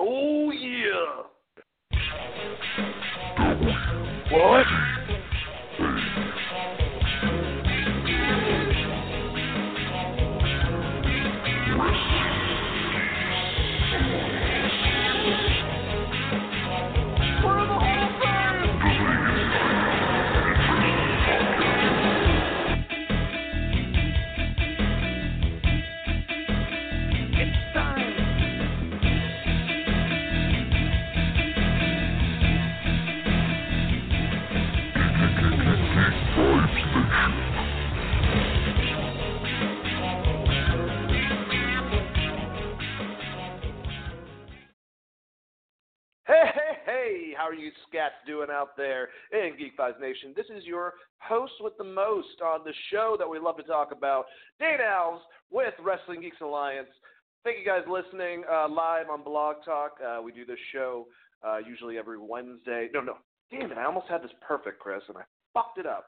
Oh yeah. What? Doing out there in Geek Vibes Nation? This is your host with the most on the show that we love to talk about, Dane Alves with Wrestling Geeks Alliance. Thank you guys listening uh, live on Blog Talk. Uh, we do this show uh, usually every Wednesday. No, no, damn it, I almost had this perfect, Chris, and I fucked it up.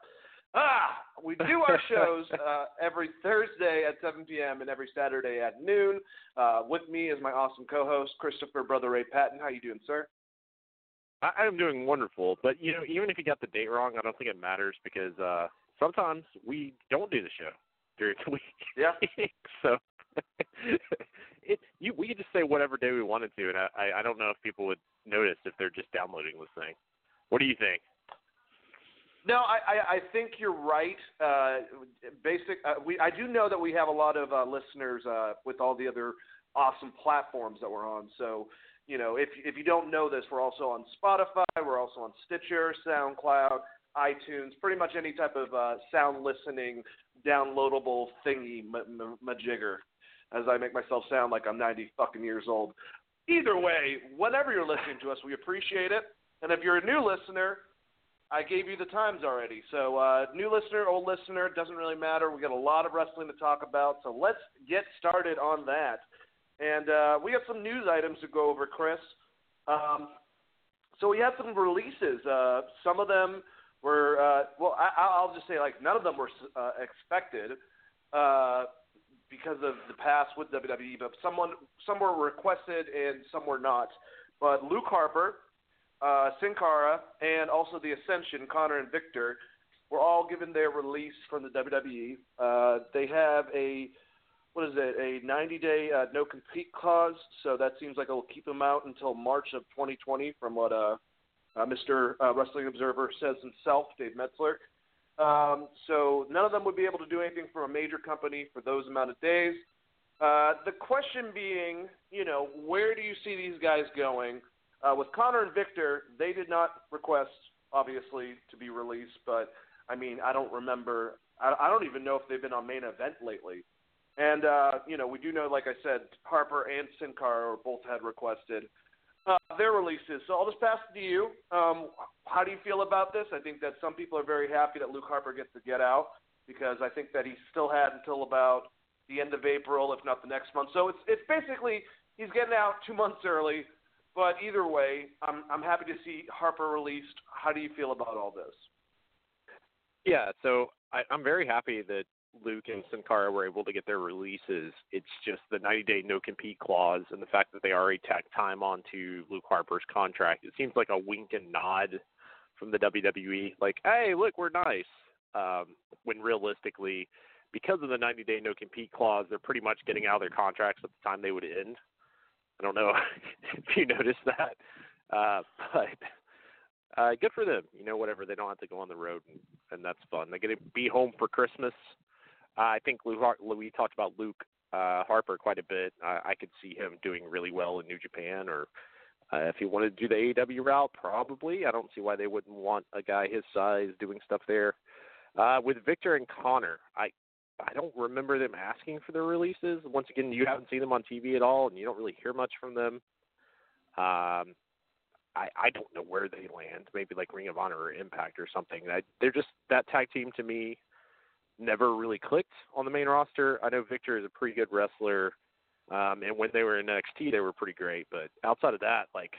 Ah, we do our shows uh, every Thursday at 7 p.m. and every Saturday at noon. Uh, with me is my awesome co-host, Christopher Brother Ray Patton. How you doing, sir? I, I'm doing wonderful, but you know, even if you got the date wrong, I don't think it matters because uh sometimes we don't do the show during the week. Yeah. so it you we could just say whatever day we wanted to, and I I I don't know if people would notice if they're just downloading this thing. What do you think? No, I, I, I think you're right. Uh, basic, uh, we I do know that we have a lot of uh, listeners uh, with all the other awesome platforms that we're on. So, you know, if if you don't know this, we're also on Spotify, we're also on Stitcher, SoundCloud, iTunes, pretty much any type of uh, sound listening, downloadable thingy m- m-. As I make myself sound like I'm 90 fucking years old. Either way, whenever you're listening to us, we appreciate it. And if you're a new listener, I gave you the times already. So, uh, new listener, old listener, doesn't really matter. We got a lot of wrestling to talk about. So, let's get started on that. And uh, we have some news items to go over, Chris. Um, so, we had some releases. Uh, some of them were, uh, well, I, I'll just say, like, none of them were uh, expected uh, because of the past with WWE, but someone, some were requested and some were not. But Luke Harper, uh, Sin Cara, and also the Ascension, Connor and Victor, were all given their release from the WWE. Uh, they have a what is it? A 90-day uh, no compete clause, so that seems like it will keep them out until March of 2020, from what uh, uh, Mr. Uh, Wrestling Observer says himself, Dave Meltzer. Um, so none of them would be able to do anything for a major company for those amount of days. Uh, the question being, you know, where do you see these guys going? Uh, with Connor and Victor, they did not request, obviously, to be released, but I mean, I don't remember. I, I don't even know if they've been on main event lately. And uh, you know, we do know, like I said, Harper and Sin Cara both had requested uh, their releases. So I'll just pass it to you. Um, how do you feel about this? I think that some people are very happy that Luke Harper gets to get out because I think that he still had until about the end of April, if not the next month. So it's it's basically he's getting out two months early. But either way, I'm I'm happy to see Harper released. How do you feel about all this? Yeah, so I, I'm very happy that Luke and Sin Cara were able to get their releases. It's just the 90 day no compete clause and the fact that they already tacked time onto Luke Harper's contract. It seems like a wink and nod from the WWE, like, hey, look, we're nice. Um, when realistically, because of the 90 day no compete clause, they're pretty much getting out of their contracts at the time they would end. I don't know if you noticed that, uh, but uh, good for them. You know, whatever. They don't have to go on the road, and, and that's fun. They get to be home for Christmas. Uh, I think Luke, we talked about Luke uh, Harper quite a bit. I, I could see him doing really well in New Japan, or uh, if he wanted to do the AEW route, probably. I don't see why they wouldn't want a guy his size doing stuff there. Uh, with Victor and Connor, I I don't remember them asking for their releases. Once again, you haven't seen them on TV at all, and you don't really hear much from them. Um, I I don't know where they land. Maybe like Ring of Honor or Impact or something. I, they're just that tag team to me never really clicked on the main roster. I know Victor is a pretty good wrestler, um, and when they were in NXT, they were pretty great. But outside of that, like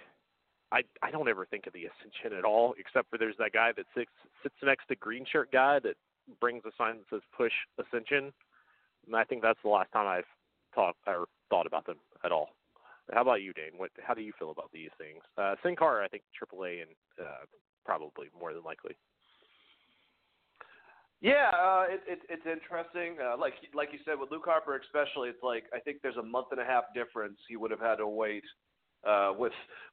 I I don't ever think of the Ascension at all, except for there's that guy that sits sits next to green shirt guy that brings a sign that says push Ascension, and I think that's the last time I've talked or thought about them at all. How about you, Dane? What how do you feel about these things? Uh, Sin Cara, I think AAA and uh, probably more than likely. Yeah, uh, it, it, it's interesting. Uh, like like you said with Luke Harper, especially, it's like I think there's a month and a half difference he would have had to wait uh, with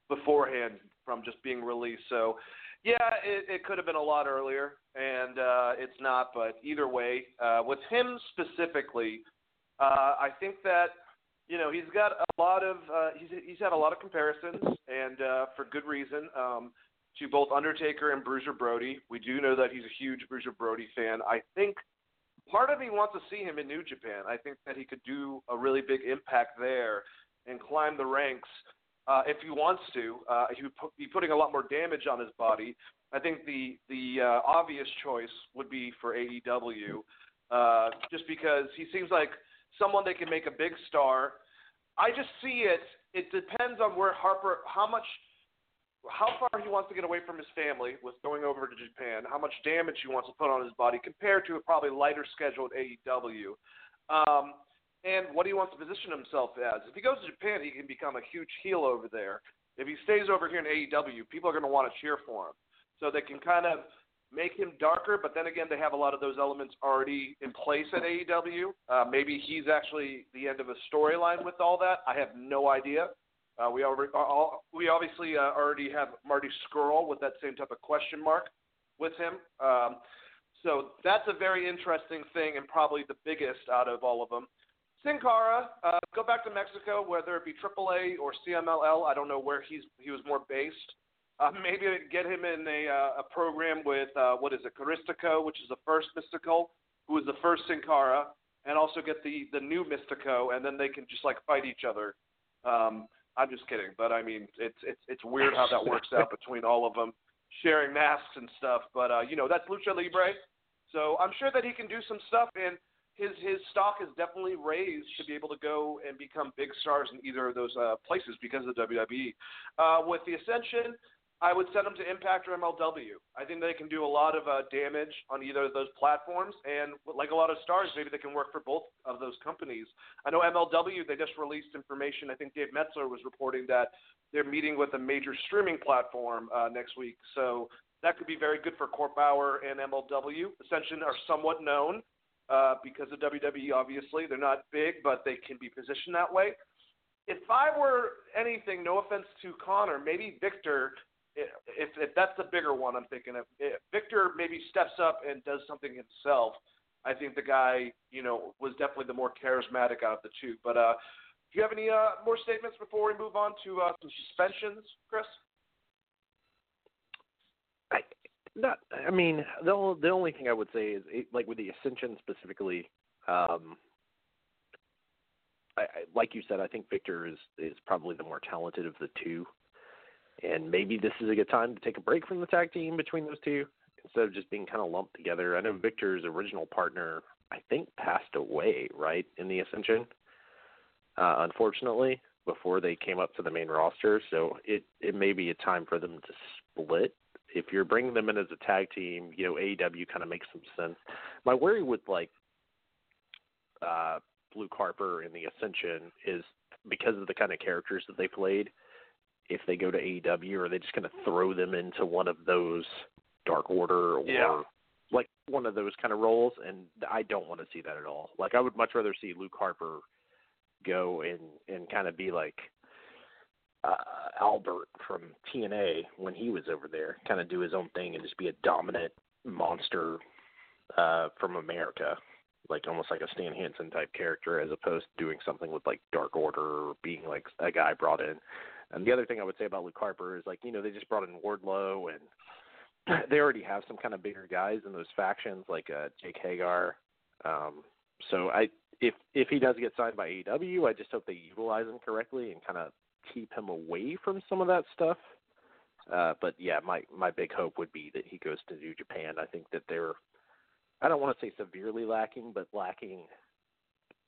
beforehand from just being released. So, yeah, it, it could have been a lot earlier, and uh, it's not. But either way, uh, with him specifically, uh, I think that you know he's got a lot of uh, he's he's had a lot of comparisons, and uh, for good reason. Um, to both Undertaker and Bruiser Brody. We do know that he's a huge Bruiser Brody fan. I think part of me wants to see him in New Japan. I think that he could do a really big impact there and climb the ranks uh, if he wants to. Uh, he would be putting a lot more damage on his body. I think the the uh, obvious choice would be for AEW, uh, just because he seems like someone they can make a big star. I just see it. It depends on where Harper, how much how far he wants to get away from his family with going over to Japan, how much damage he wants to put on his body compared to a probably lighter schedule at AEW, um, and what he wants to position himself as. If he goes to Japan, he can become a huge heel over there. If he stays over here in AEW, people are going to want to cheer for him. So they can kind of make him darker, but then again, they have a lot of those elements already in place at AEW. Uh, maybe he's actually the end of a storyline with all that. I have no idea. Uh, we already all, we obviously uh, already have Marty Scurll with that same type of question mark with him. Um, so that's a very interesting thing and probably the biggest out of all of them. Sin Cara, uh, go back to Mexico, whether it be AAA or CMLL. I don't know where he's he was more based. Uh, maybe get him in a, uh, a program with uh, what is it, Caristico, which is the first Mystico, who is the first Sin Cara, and also get the the new Mystico, and then they can just like fight each other. Um, I'm just kidding, but I mean, it's it's it's weird how that works out between all of them sharing masks and stuff. But uh, you know, that's lucha libre, so I'm sure that he can do some stuff, and his his stock is definitely raised to be able to go and become big stars in either of those uh, places because of the WWE. Uh, with the Ascension, I would send them to Impact or MLW. I think they can do a lot of uh, damage on either of those platforms, and like a lot of stars, maybe they can work for both of those companies. I know MLW they just released information. I think Dave Meltzer was reporting that they're meeting with a major streaming platform uh, next week, so that could be very good for Court Bauer and MLW. Ascension are somewhat known uh, because of WWE. Obviously, they're not big, but they can be positioned that way. If I were anything, no offense to Connor, maybe Victor if, if that's the bigger one, I'm thinking of if Victor maybe steps up and does something himself. I think the guy, you know, was definitely the more charismatic out of the two. But uh, do you have any uh, more statements before we move on to uh, some suspensions, Chris? I not. I mean, the the only thing I would say is like with the Ascension specifically. Um, I, I, like you said, I think Victor is is probably the more talented of the two and maybe this is a good time to take a break from the tag team between those two instead of just being kind of lumped together. I know Victor's original partner, I think, passed away right in the Ascension, uh, unfortunately, before they came up to the main roster. So it it may be a time for them to split. If you're bringing them in as a tag team, you know AEW kind of makes some sense. My worry with like uh, Luke Harper in the Ascension is because of the kind of characters that they played if they go to AEW, or are they just going to throw them into one of those Dark Order or yeah. like one of those kind of roles? And I don't want to see that at all. Like I would much rather see Luke Harper go and and kind of be like uh, Albert from TNA when he was over there, kind of do his own thing and just be a dominant monster uh, from America, like almost like a Stan Hansen type character, as opposed to doing something with like Dark Order or being like a guy brought in. And the other thing I would say about Luke Harper is like, you know, they just brought in Wardlow and they already have some kind of bigger guys in those factions like uh Jake Hager. Um so I if if he does get signed by AEW, I just hope they utilize him correctly and kind of keep him away from some of that stuff. Uh but yeah, my my big hope would be that he goes to New Japan. I think that they're I don't want to say severely lacking, but lacking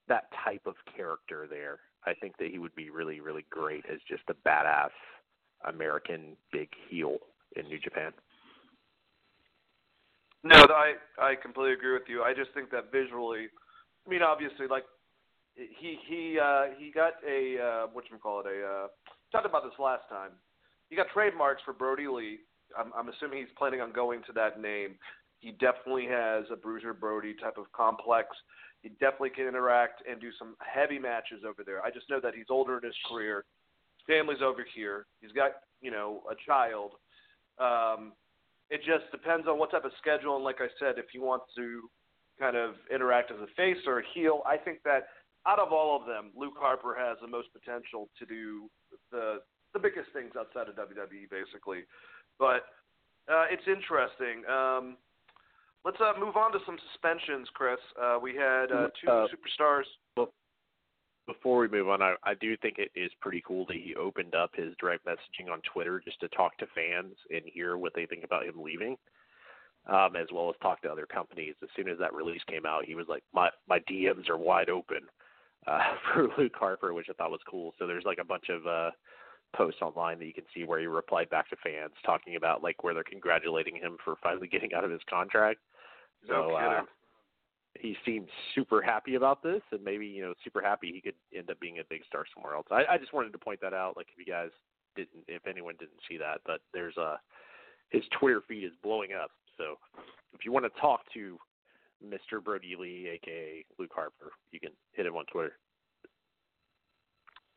that type of character there. I think that he would be really, really great as just a badass American big heel in New Japan. No, I I completely agree with you. I just think that visually, I mean, obviously, like he he uh, he got a uh, what you call it a uh, talked about this last time. He got trademarks for Brodie Lee. I'm, I'm assuming he's planning on going to that name. He definitely has a Bruiser Brody type of complex. He definitely can interact and do some heavy matches over there. I just know that he's older in his career. Family's over here. He's got you know a child. Um, it just depends on what type of schedule and like I said, if he wants to kind of interact as a face or a heel, I think that out of all of them, Luke Harper has the most potential to do the the biggest things outside of WWE, basically. But uh, it's interesting. Um, let's uh, move on to some suspensions, Chris. Uh, we had uh, two uh, superstars. Before we move on, I, I do think it is pretty cool that he opened up his direct messaging on Twitter just to talk to fans and hear what they think about him leaving, um, as well as talk to other companies. As soon as that release came out, he was like, "My my DMs are wide open." uh, for Luke Harper, which I thought was cool. So there's like a bunch of uh, posts online that you can see where he replied back to fans talking about like where they're congratulating him for finally getting out of his contract. No so uh, he seemed super happy about this, and maybe you know super happy he could end up being a big star somewhere else. I, I just wanted to point that out, like if you guys didn't, if anyone didn't see that, but there's a uh, his Twitter feed is blowing up. So if you want to talk to Mr. Brodie Lee, aka Luke Harper. You can hit him on Twitter.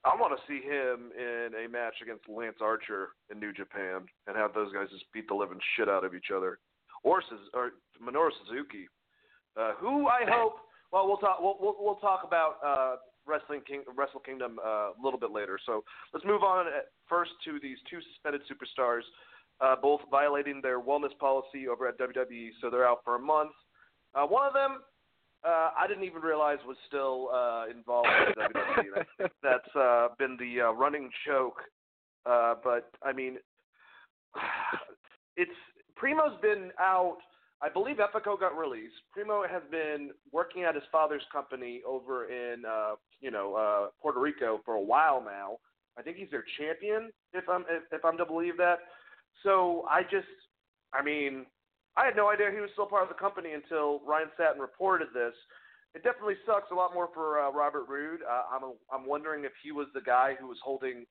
I want to see him in a match against Lance Archer in New Japan and have those guys just beat the living shit out of each other, or or Minoru Suzuki, uh, who I hope. Well, we'll talk. We'll we'll, we'll talk about uh, Wrestling King, Wrestle Kingdom uh, a little bit later. So let's move on first to these two suspended superstars, uh, both violating their wellness policy over at WWE. So they're out for a month. Uh, one of them, uh, I didn't even realize was still uh, involved in WWE. That's uh, been the uh, running joke. Uh, but I mean, it's Primo's been out. I believe Epico got released. Primo has been working at his father's company over in uh, you know uh, Puerto Rico for a while now. I think he's their champion, if I'm if, if I'm to believe that. So I just, I mean, I had no idea he was still part of the company until Ryan Satin reported this. It definitely sucks a lot more for uh, Robert Roode. Uh, I'm a, I'm wondering if he was the guy who was holding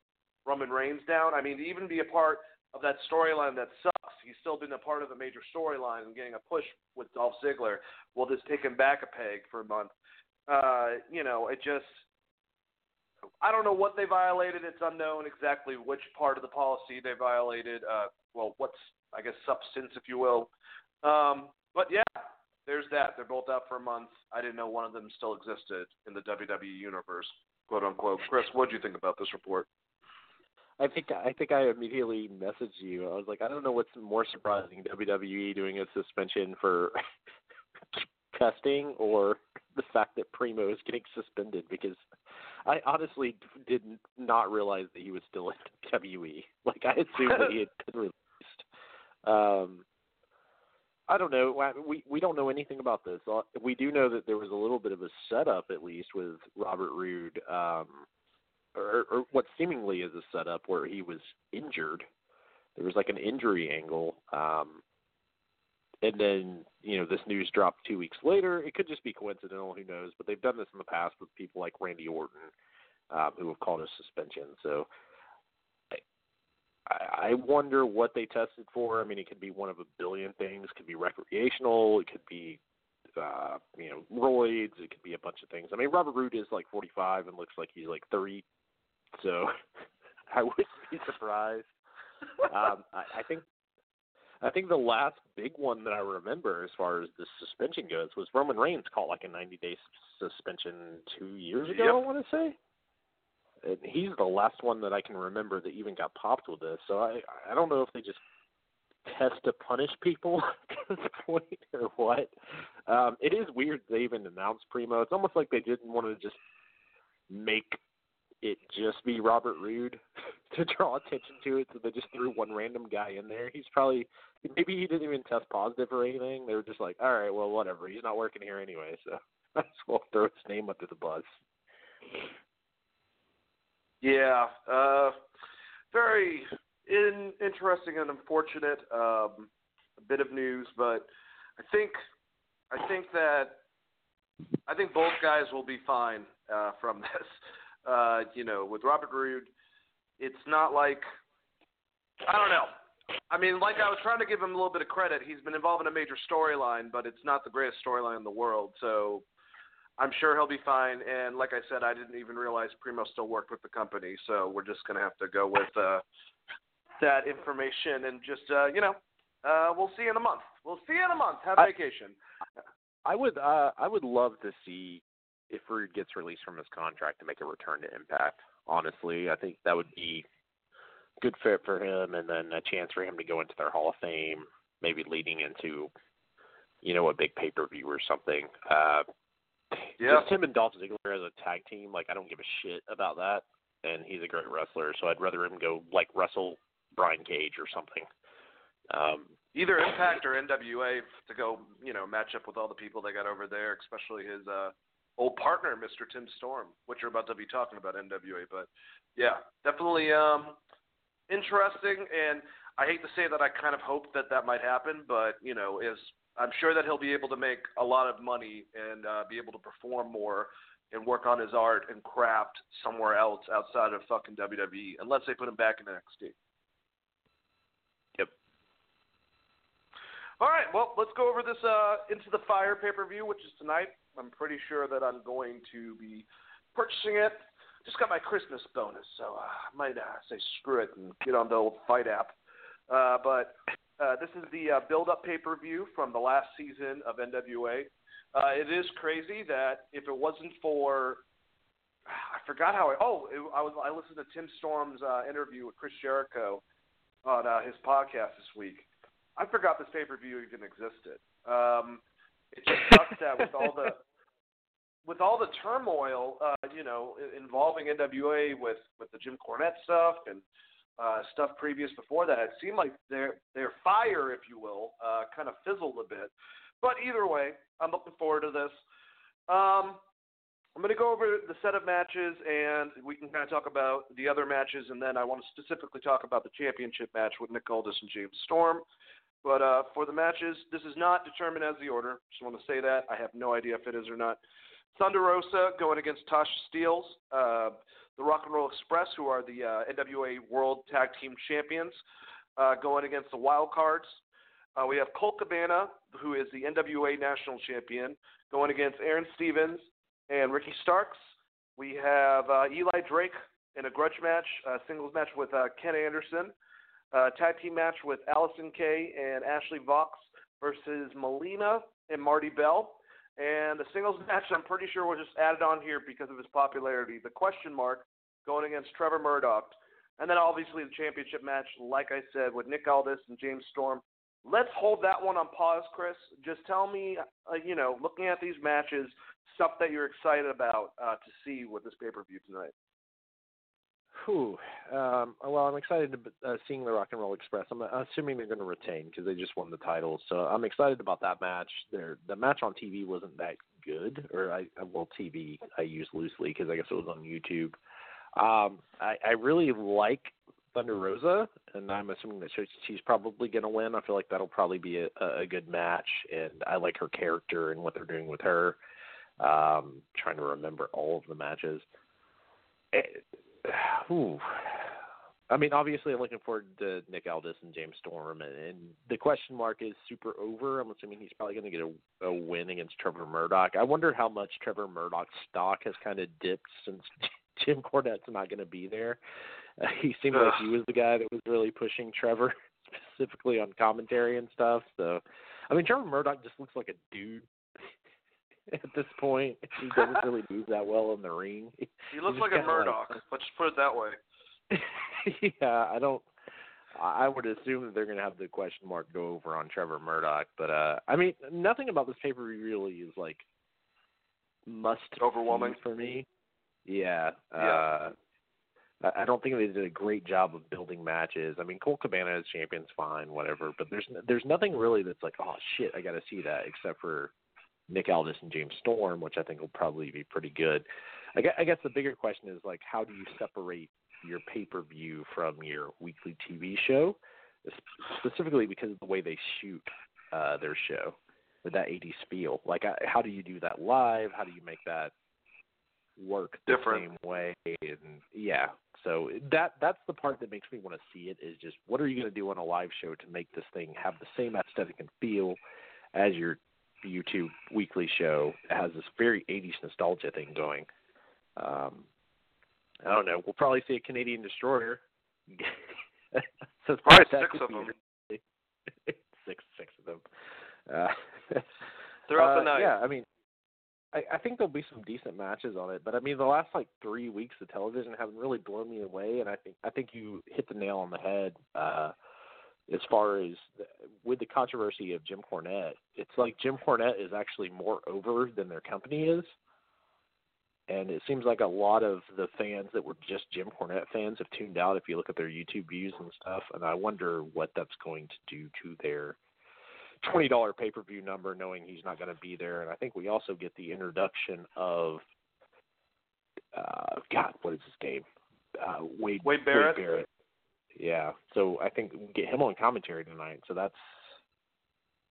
Roman Reigns down. I mean, to even be a part of that storyline that sucks. He's still been a part of a major storyline and getting a push with Dolph Ziggler. Will this take him back a peg for a month? Uh, you know, it just. I don't know what they violated. It's unknown exactly which part of the policy they violated. Uh, well, what's I guess substance, if you will. Um, but yeah, there's that. They're both out for a month. I didn't know one of them still existed in the WWE universe, quote unquote. Chris, what do you think about this report? I think I think I immediately messaged you. I was like, I don't know what's more surprising: WWE doing a suspension for testing, or the fact that Primo is getting suspended. Because I honestly did not realize that he was still in WWE. Like I assumed that he had been released. Um, I don't know. We we don't know anything about this. We do know that there was a little bit of a setup, at least, with Robert Roode, um, or, or what seemingly is a setup where he was injured. There was like an injury angle, um, and then you know this news dropped two weeks later. It could just be coincidental. Who knows? But they've done this in the past with people like Randy Orton, um, who have called a suspension. So I, I wonder what they tested for. I mean, it could be one of a billion things. It could be recreational. It could be, uh, you know, roids. It could be a bunch of things. I mean, Robert Roode is like 45 and looks like he's like 30, so I wouldn't be surprised. um, I, I think I think the last big one that I remember as far as the suspension goes was Roman Reigns caught like a 90 day suspension two years ago. Yep. I want to say and he's the last one that I can remember that even got popped with this. So I I don't know if they just test to punish people at this point or what. Um, it is weird they even announced Primo. It's almost like they didn't want to just make it just be Robert Roode to draw attention to it, so they just threw one random guy in there. He's probably maybe he didn't even test positive or anything. They were just like, all right, well, whatever. He's not working here anyway, so might as well throw his name under the bus. Yeah, uh, very in, interesting and unfortunate. Um, bit of news, but I think I think that I think both guys will be fine uh, from this. Uh, you know, with Robert Roode, it's not like I don't know. I mean, like I was trying to give him a little bit of credit. He's been involved in a major storyline, but it's not the greatest storyline in the world. So I'm sure he'll be fine. And like I said, I didn't even realize Primo still worked with the company. So we're just gonna have to go with uh, that information and just uh, you know, uh, we'll see in a month. We'll see in a month. Have I, vacation. I would uh, I would love to see if Roode gets released from his contract to make a return to Impact. Honestly, I think that would be good fit for him, and then a chance for him to go into their Hall of Fame, maybe leading into, you know, a big pay per view or something. Uh, yeah. Just him and Dolph Ziggler as a tag team, like I don't give a shit about that, and he's a great wrestler, so I'd rather him go like wrestle Brian Cage or something. Um, Either Impact or NWA to go, you know, match up with all the people they got over there, especially his uh, old partner, Mr. Tim Storm, which we're about to be talking about NWA. But yeah, definitely um, interesting. And I hate to say that I kind of hope that that might happen, but you know, is I'm sure that he'll be able to make a lot of money and uh, be able to perform more and work on his art and craft somewhere else outside of fucking WWE, unless they put him back in NXT. Yep. All right, well, let's go over this uh, Into the Fire pay per view, which is tonight. I'm pretty sure that I'm going to be purchasing it. Just got my Christmas bonus, so uh, I might uh, say screw it and get on the old FITE app. Uh, but uh, this is the uh, build up pay per view from the last season of NWA. Uh, it is crazy that if it wasn't for I forgot how I oh it, I was I listened to Tim Storm's uh, interview with Chris Jericho on uh, his podcast this week I forgot this pay per view even existed. Um, it just sucks that with all the with all the turmoil, uh, you know, involving NWA with with the Jim Cornette stuff and uh, stuff previous before that, it seemed like their their fire, if you will, uh, kind of fizzled a bit. But either way, I'm looking forward to this. Um, I'm going to go over the set of matches, and we can kind of talk about the other matches, and then I want to specifically talk about the championship match with Nick Aldis and James Storm. But uh, for the matches, this is not determined as the order. Just want to say that. I have no idea if it is or not. Thunder Rosa going against Tasha Steelz. Uh, the Rock and Roll Express, who are the uh, NWA World Tag Team Champions, uh, going against the Wild Cards. Uh, we have Colt Cabana, who is the NWA National Champion, going against Aron Stevens and Ricky Starks. We have uh, Eli Drake in a grudge match, uh, singles match with uh, Ken Anderson. Uh, tag team match with Allysin Kay and Ashley Vox versus Melina and Marty Belle. And the singles match, I'm pretty sure was just added on here because of his popularity. The question mark going against Trevor Murdoch. And then obviously the championship match, like I said, with Nick Aldis and James Storm. Let's hold that one on pause, Chris. Just tell me, uh, you know, looking at these matches, stuff that you're excited about uh, to see with this pay per view tonight. Whew. Um, well, I'm excited to uh, seeing the Rock and Roll Express. I'm assuming they're going to retain because they just won the title, so I'm excited about that match. Their the match on TV wasn't that good, or I well TV I use loosely because I guess it was on YouTube. Um, I, I really like Thunder Rosa, and I'm assuming that she's probably going to win. I feel like that'll probably be a, a good match, and I like her character and what they're doing with her. Um, trying to remember all of the matches. It, Ooh. I mean, obviously, I'm looking forward to Nick Aldis and James Storm, and, and the question mark is super over. I'm assuming he's probably going to get a, a win against Trevor Murdoch. I wonder how much Trevor Murdoch's stock has kind of dipped since Jim Cornette's not going to be there. Uh, he seemed like he was the guy that was really pushing Trevor, specifically on commentary and stuff. So, I mean, Trevor Murdoch just looks like a dude at this point. He doesn't really move that well in the ring. He looks like a Murdoch. Like, let's just put it that way. yeah, I don't. I would assume that they're going to have the question mark go over on Trevor Murdoch, but uh I mean, nothing about this paper really is like must overwhelming for me. Yeah. Yeah. Uh, I don't think they did a great job of building matches. I mean, Colt Cabana as champion's fine, whatever, but there's there's nothing really that's like, oh shit, I got to see that, except for Nick Aldis and James Storm, which I think will probably be pretty good. I guess, I guess the bigger question is like, how do you separate your pay per view from your weekly TV show, specifically because of the way they shoot uh, their show. with that 80s feel. Like, how do you do that live? How do you make that work the Different. same way? And yeah, so that that's the part that makes me want to see it. Is just what are you going to do on a live show to make this thing have the same aesthetic and feel as your YouTube weekly show? It has this very 80s nostalgia thing going. Um, I don't know. We'll probably see a Canadian destroyer. so Probably six of them. six, six of them. Uh, Throughout uh, the night. Yeah, I mean, I, I think there'll be some decent matches on it, but I mean, the last like three weeks of television haven't really blown me away, and I think I think you hit the nail on the head. Uh, as far as the, with the controversy of Jim Cornette, it's like Jim Cornette is actually more over than their company is. And it seems like a lot of the fans that were just Jim Cornette fans have tuned out if you look at their YouTube views and stuff. And I wonder what that's going to do to their twenty dollar pay per view number, knowing he's not going to be there. And I think we also get the introduction of uh, God, what is his name? Uh, Wade Wade Barrett. Wade Barrett. Yeah. So I think we get him on commentary tonight. So that's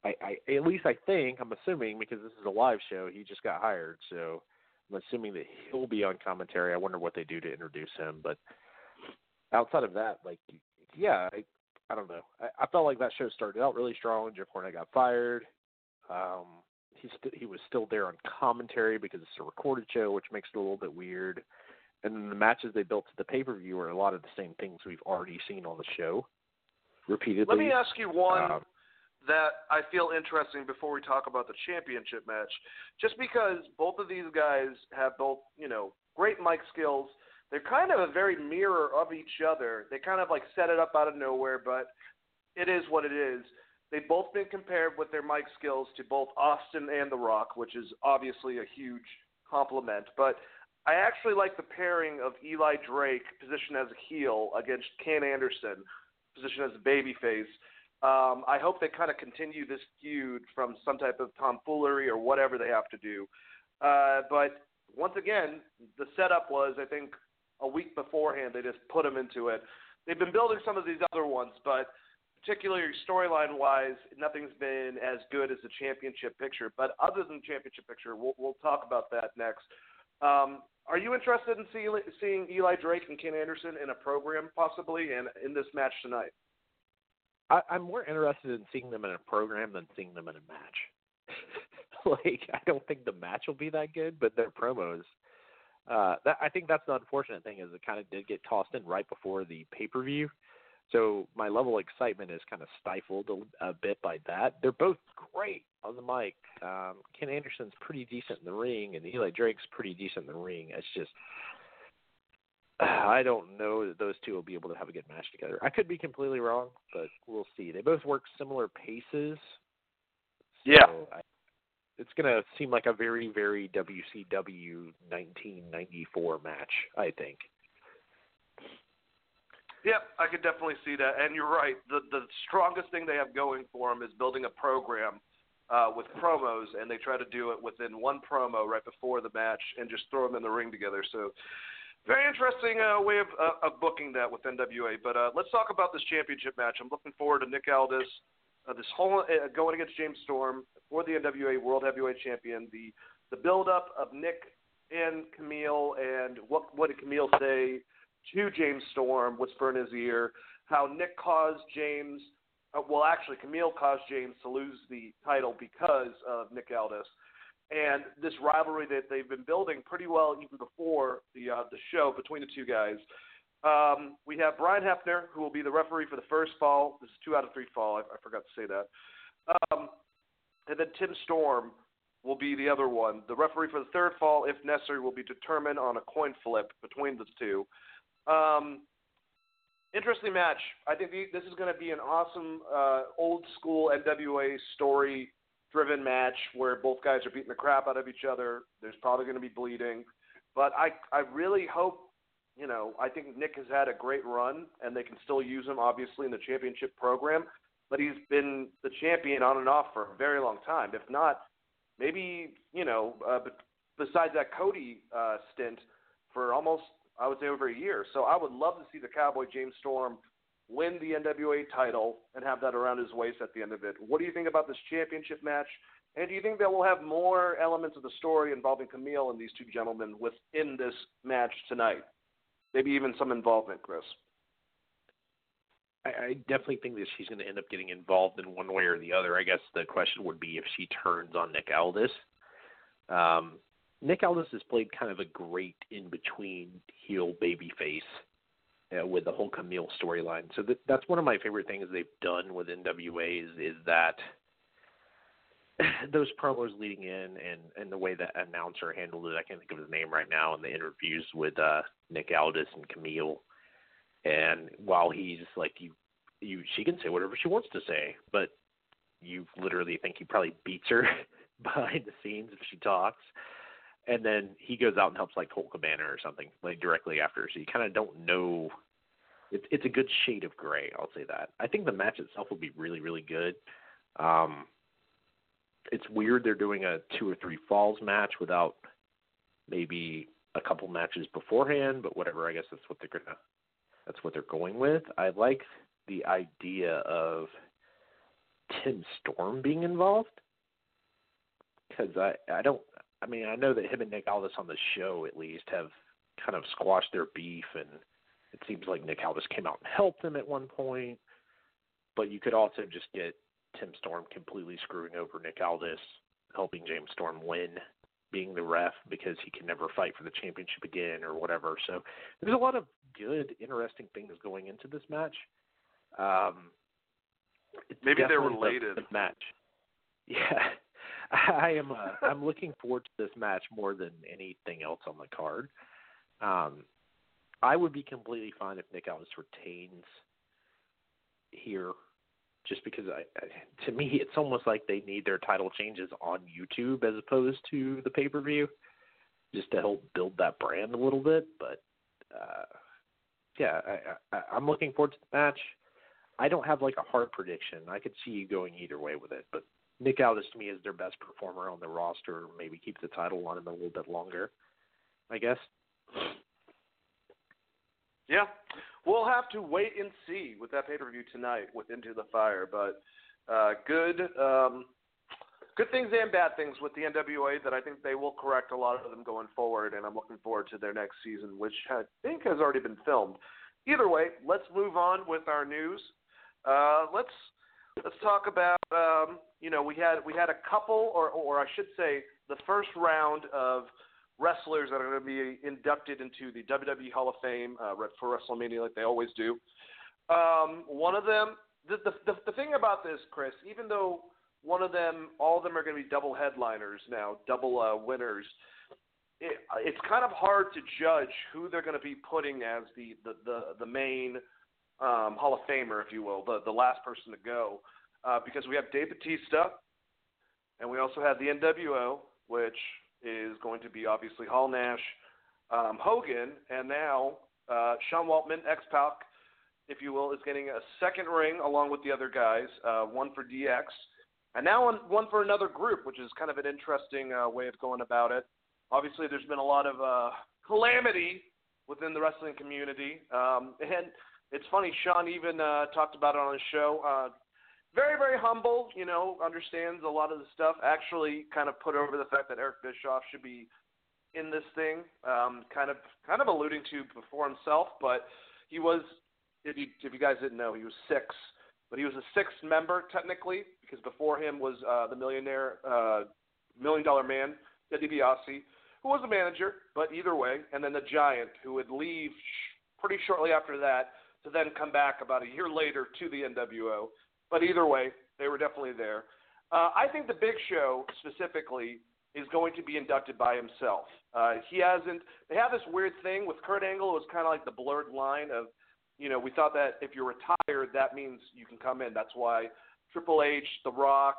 I, I at least I think I'm assuming because this is a live show, he just got hired. So I'm assuming that he'll be on commentary. I wonder what they do to introduce him, but outside of that, like, yeah, I, I don't know. I, I felt like that show started out really strong. Jeff Cornette got fired. Um, he st- he was still there on commentary because it's a recorded show, which makes it a little bit weird. And then the matches they built to the pay per view are a lot of the same things we've already seen on the show repeatedly. Let me ask you one Um, that I feel interesting before we talk about the championship match. Just because both of these guys have both, you know, great mic skills, they're kind of a very mirror of each other. They kind of like set it up out of nowhere, but it is what it is. They've both been compared with their mic skills to both Austin and The Rock, which is obviously a huge compliment. But I actually like the pairing of Eli Drake, positioned as a heel, against Ken Anderson, positioned as a babyface. Um, I hope they kind of continue this feud from some type of tomfoolery or whatever they have to do. Uh, but once again, the setup was, I think, a week beforehand. They just put them into it. They've been building some of these other ones, but particularly storyline wise, nothing's been as good as the championship picture. But other than the championship picture, we'll, we'll talk about that next. Um, are you interested in see, seeing Eli Drake and Ken Anderson in a program possibly and in this match tonight? I, I'm more interested in seeing them in a program than seeing them in a match. like I don't think the match will be that good, but their promos. Uh, that I think that's the unfortunate thing is it kind of did get tossed in right before the pay per view, so my level of excitement is kind of stifled a, a bit by that. They're both great on the mic. Um, Ken Anderson's pretty decent in the ring, and Eli Drake's pretty decent in the ring. It's just I don't know that those two will be able to have a good match together. I could be completely wrong, but we'll see. They both work similar paces. Yeah. I, it's going to seem like a very, very WCW 1994 match, I think. Yep, I could definitely see that. And you're right. The the strongest thing they have going for them is building a program uh, with promos, and they try to do it within one promo right before the match and just throw them in the ring together. So very interesting uh, way of, uh, of booking that with NWA. But uh, let's talk about this championship match. I'm looking forward to Nick Aldis, uh, this whole uh, going against James Storm for the NWA World Heavyweight Champion. The the build up of Nick and Kamille, and what what did Kamille say to James Storm, whisper in his ear, how Nick caused James. Uh, well, actually, Kamille caused James to lose the title because of Nick Aldis and this rivalry that they've been building pretty well even before the uh, the show between the two guys. Um, we have Brian Hebner, who will be the referee for the first fall. This is two out of three fall. I, I forgot to say that. Um, and then Tim Storm will be the other one. The referee for the third fall, if necessary, will be determined on a coin flip between the two. Um, interesting match. I think the, this is going to be an awesome uh, old school NWA story driven match where both guys are beating the crap out of each other. There's probably going to be bleeding, but I I really hope you know I think Nick has had a great run and they can still use him obviously in the championship program, but he's been the champion on and off for a very long time. If not, maybe you know uh, besides that Cody uh, stint for almost I would say over a year. So I would love to see the Cowboy James Storm win the NWA title and have that around his waist at the end of it. What do you think about this championship match? And do you think that we'll have more elements of the story involving Kamille and these two gentlemen within this match tonight? Maybe even some involvement, Chris. I, I definitely think that she's going to end up getting involved in one way or the other. I guess the question would be if she turns on Nick Aldis. Um, Nick Aldis has played kind of a great in between heel baby face uh, with the whole Kamille storyline. So that, that's one of my favorite things they've done with NWA is, is that those promos leading in and and the way that announcer handled it. I can't think of his name right now in the interviews with uh, Nick Aldis and Kamille. And while he's like you, you she can say whatever she wants to say, but you literally think he probably beats her behind the scenes if she talks. And then he goes out and helps like Colt Cabana or something like directly after. So you kind of don't know. It's it's a good shade of gray. I'll say that. I think the match itself will be really really good. Um, it's weird they're doing a two or three falls match without maybe a couple matches beforehand, but whatever. I guess that's what they're gonna that's what they're going with. I like the idea of Tim Storm being involved because I I don't I mean I know that him and Nick Aldis on the show at least have kind of squashed their beef and it seems like Nick Aldis came out and helped them at one point, but you could also just get Tim Storm completely screwing over Nick Aldis, helping James Storm win, being the ref because he can never fight for the championship again or whatever. So there's a lot of good, interesting things going into this match. Um, Maybe they're related. The, the match. Yeah, I am. Uh, I'm looking forward to this match more than anything else on the card. Um, I would be completely fine if Nick Aldis retains here just because I, I to me it's almost like they need their title changes on YouTube as opposed to the pay per view, just to help build that brand a little bit. But uh, yeah, I, I, I'm looking forward to the match. I don't have like a hard prediction. I could see you going either way with it, but Nick Aldis to me is their best performer on the roster. Maybe keep the title on him a little bit longer. I guess. Yeah, we'll have to wait and see with that pay per view tonight with Into the Fire. But uh, good, um, good things and bad things with the NWA that I think they will correct a lot of them going forward. And I'm looking forward to their next season, which I think has already been filmed. Either way, let's move on with our news. Uh, let's let's talk about um, you know we had we had a couple or or I should say the first round of wrestlers that are going to be inducted into the WWE Hall of Fame uh, for WrestleMania, like they always do. Um, one of them, the, the the thing about this, Chris, even though one of them, all of them are going to be double headliners now, double uh, winners. It, it's kind of hard to judge who they're going to be putting as the the the, the main um, Hall of Famer, if you will, the the last person to go, uh, because we have Dave Batista, and we also have the NWO, which is going to be obviously Hall Nash, um, Hogan, and now uh, Sean Waltman, X Pac, if you will, is getting a second ring along with the other guys, uh, one for DX, and now one, for another group, which is kind of an interesting uh, way of going about it. Obviously, there's been a lot of uh, calamity within the wrestling community, um, and it's funny. Sean even uh, talked about it on his show. Uh, very, very humble, you know, understands a lot of the stuff. Actually, kind of put over the fact that Eric Bischoff should be in this thing. Um, kind of, kind of alluding to before himself, but he was. If you if you guys didn't know, he was six, but he was a sixth member technically because before him was uh, the millionaire, uh, million dollar man, Ted DiBiase, who was a manager, but either way, and then the Giant, who would leave sh- pretty shortly after that to then come back about a year later to the NWO but either way, they were definitely there. Uh, I think the Big Show specifically is going to be inducted by himself. Uh, he hasn't. They have this weird thing with Kurt Angle. It was kind of like the blurred line of, you know, we thought that if you're retired, that means you can come in. That's why Triple H, The Rock,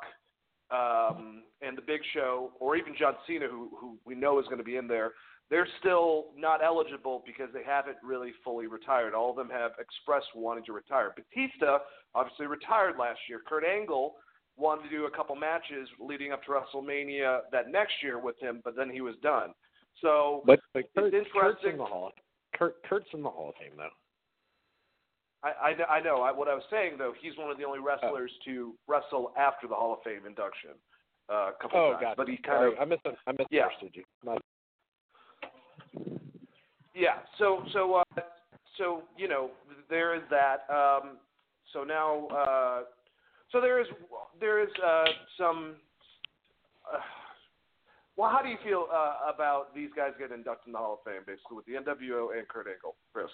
um, and the Big Show, or even John Cena, who who we know is going to be in there, they're still not eligible because they haven't really fully retired. All of them have expressed wanting to retire. Batista obviously retired last year. Kurt Angle wanted to do a couple matches leading up to WrestleMania that next year with him, but then he was done. So but, but Kurt, it's interesting. Kurt's in the Hall. Kurt, Kurt's in the Hall of Fame though. I, I, I know. I, what I was saying though, he's one of the only wrestlers oh. to wrestle after the Hall of Fame induction. uh, a couple oh, times, God. but he kind Sorry, of I mis I misunderstood you. My, yeah. So so uh, so you know there is that. Um, so now uh, so there is there is uh, some. Uh, well, how do you feel uh, about these guys getting inducted in the Hall of Fame, basically with the NWO and Kurt Angle, Chris?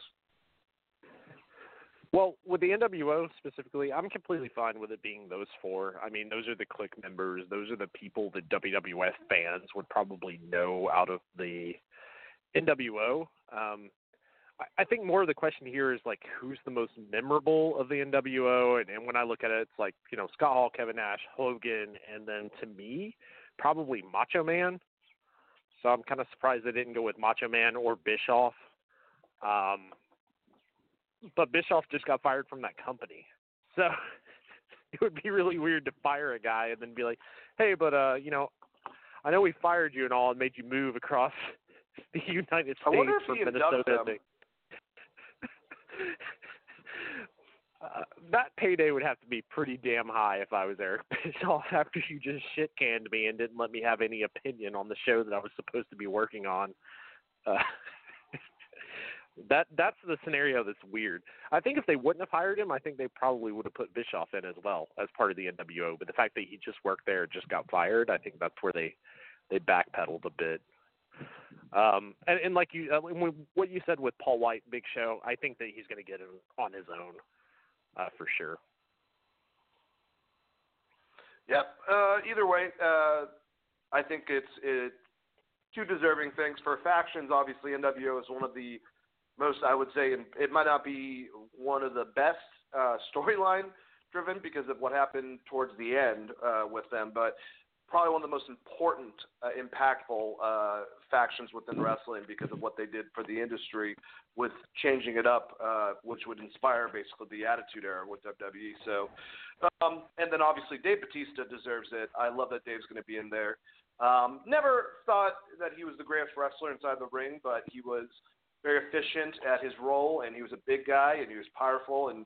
Well, with the NWO specifically, I'm completely fine with it being those four. I mean, those are the Kliq members. Those are the people that WWF fans would probably know out of the NWO. Um, I, think more of the question here is like, who's the most memorable of the NWO? And, and when I look at it, it's like, you know, Scott Hall, Kevin Nash, Hogan, and then to me, probably Macho Man. So I'm kind of surprised they didn't go with Macho Man or Bischoff. Um, but Bischoff just got fired from that company. So it would be really weird to fire a guy and then be like, "Hey, but uh, you know, I know we fired you and all and made you move across the United States from Minnesota." Uh, that payday would have to be pretty damn high if I was Eric Bischoff after you just shit canned me and didn't let me have any opinion on the show that I was supposed to be working on. Uh, that that's the scenario that's weird. I think if they wouldn't have hired him, I think they probably would have put Bischoff in as well as part of the NWO. But the fact that he just worked there, and just got fired, I think that's where they they backpedaled a bit. Um, and, and like you, uh, what you said with Paul White, Big Show, I think that he's going to get him on his own uh, for sure. Yep. Uh, either way, uh, I think it's it, two deserving things for factions. Obviously, NWO is one of the most, I would say, and it might not be one of the best uh, storyline driven because of what happened towards the end uh, with them, but probably one of the most important, uh, impactful uh, factions within wrestling because of what they did for the industry with changing it up, uh, which would inspire basically the Attitude Era with WWE. So, um, and then obviously Dave Batista deserves it. I love that Dave's going to be in there. Um, never thought that he was the greatest wrestler inside the ring, but he was very efficient at his role, and he was a big guy, and he was powerful, and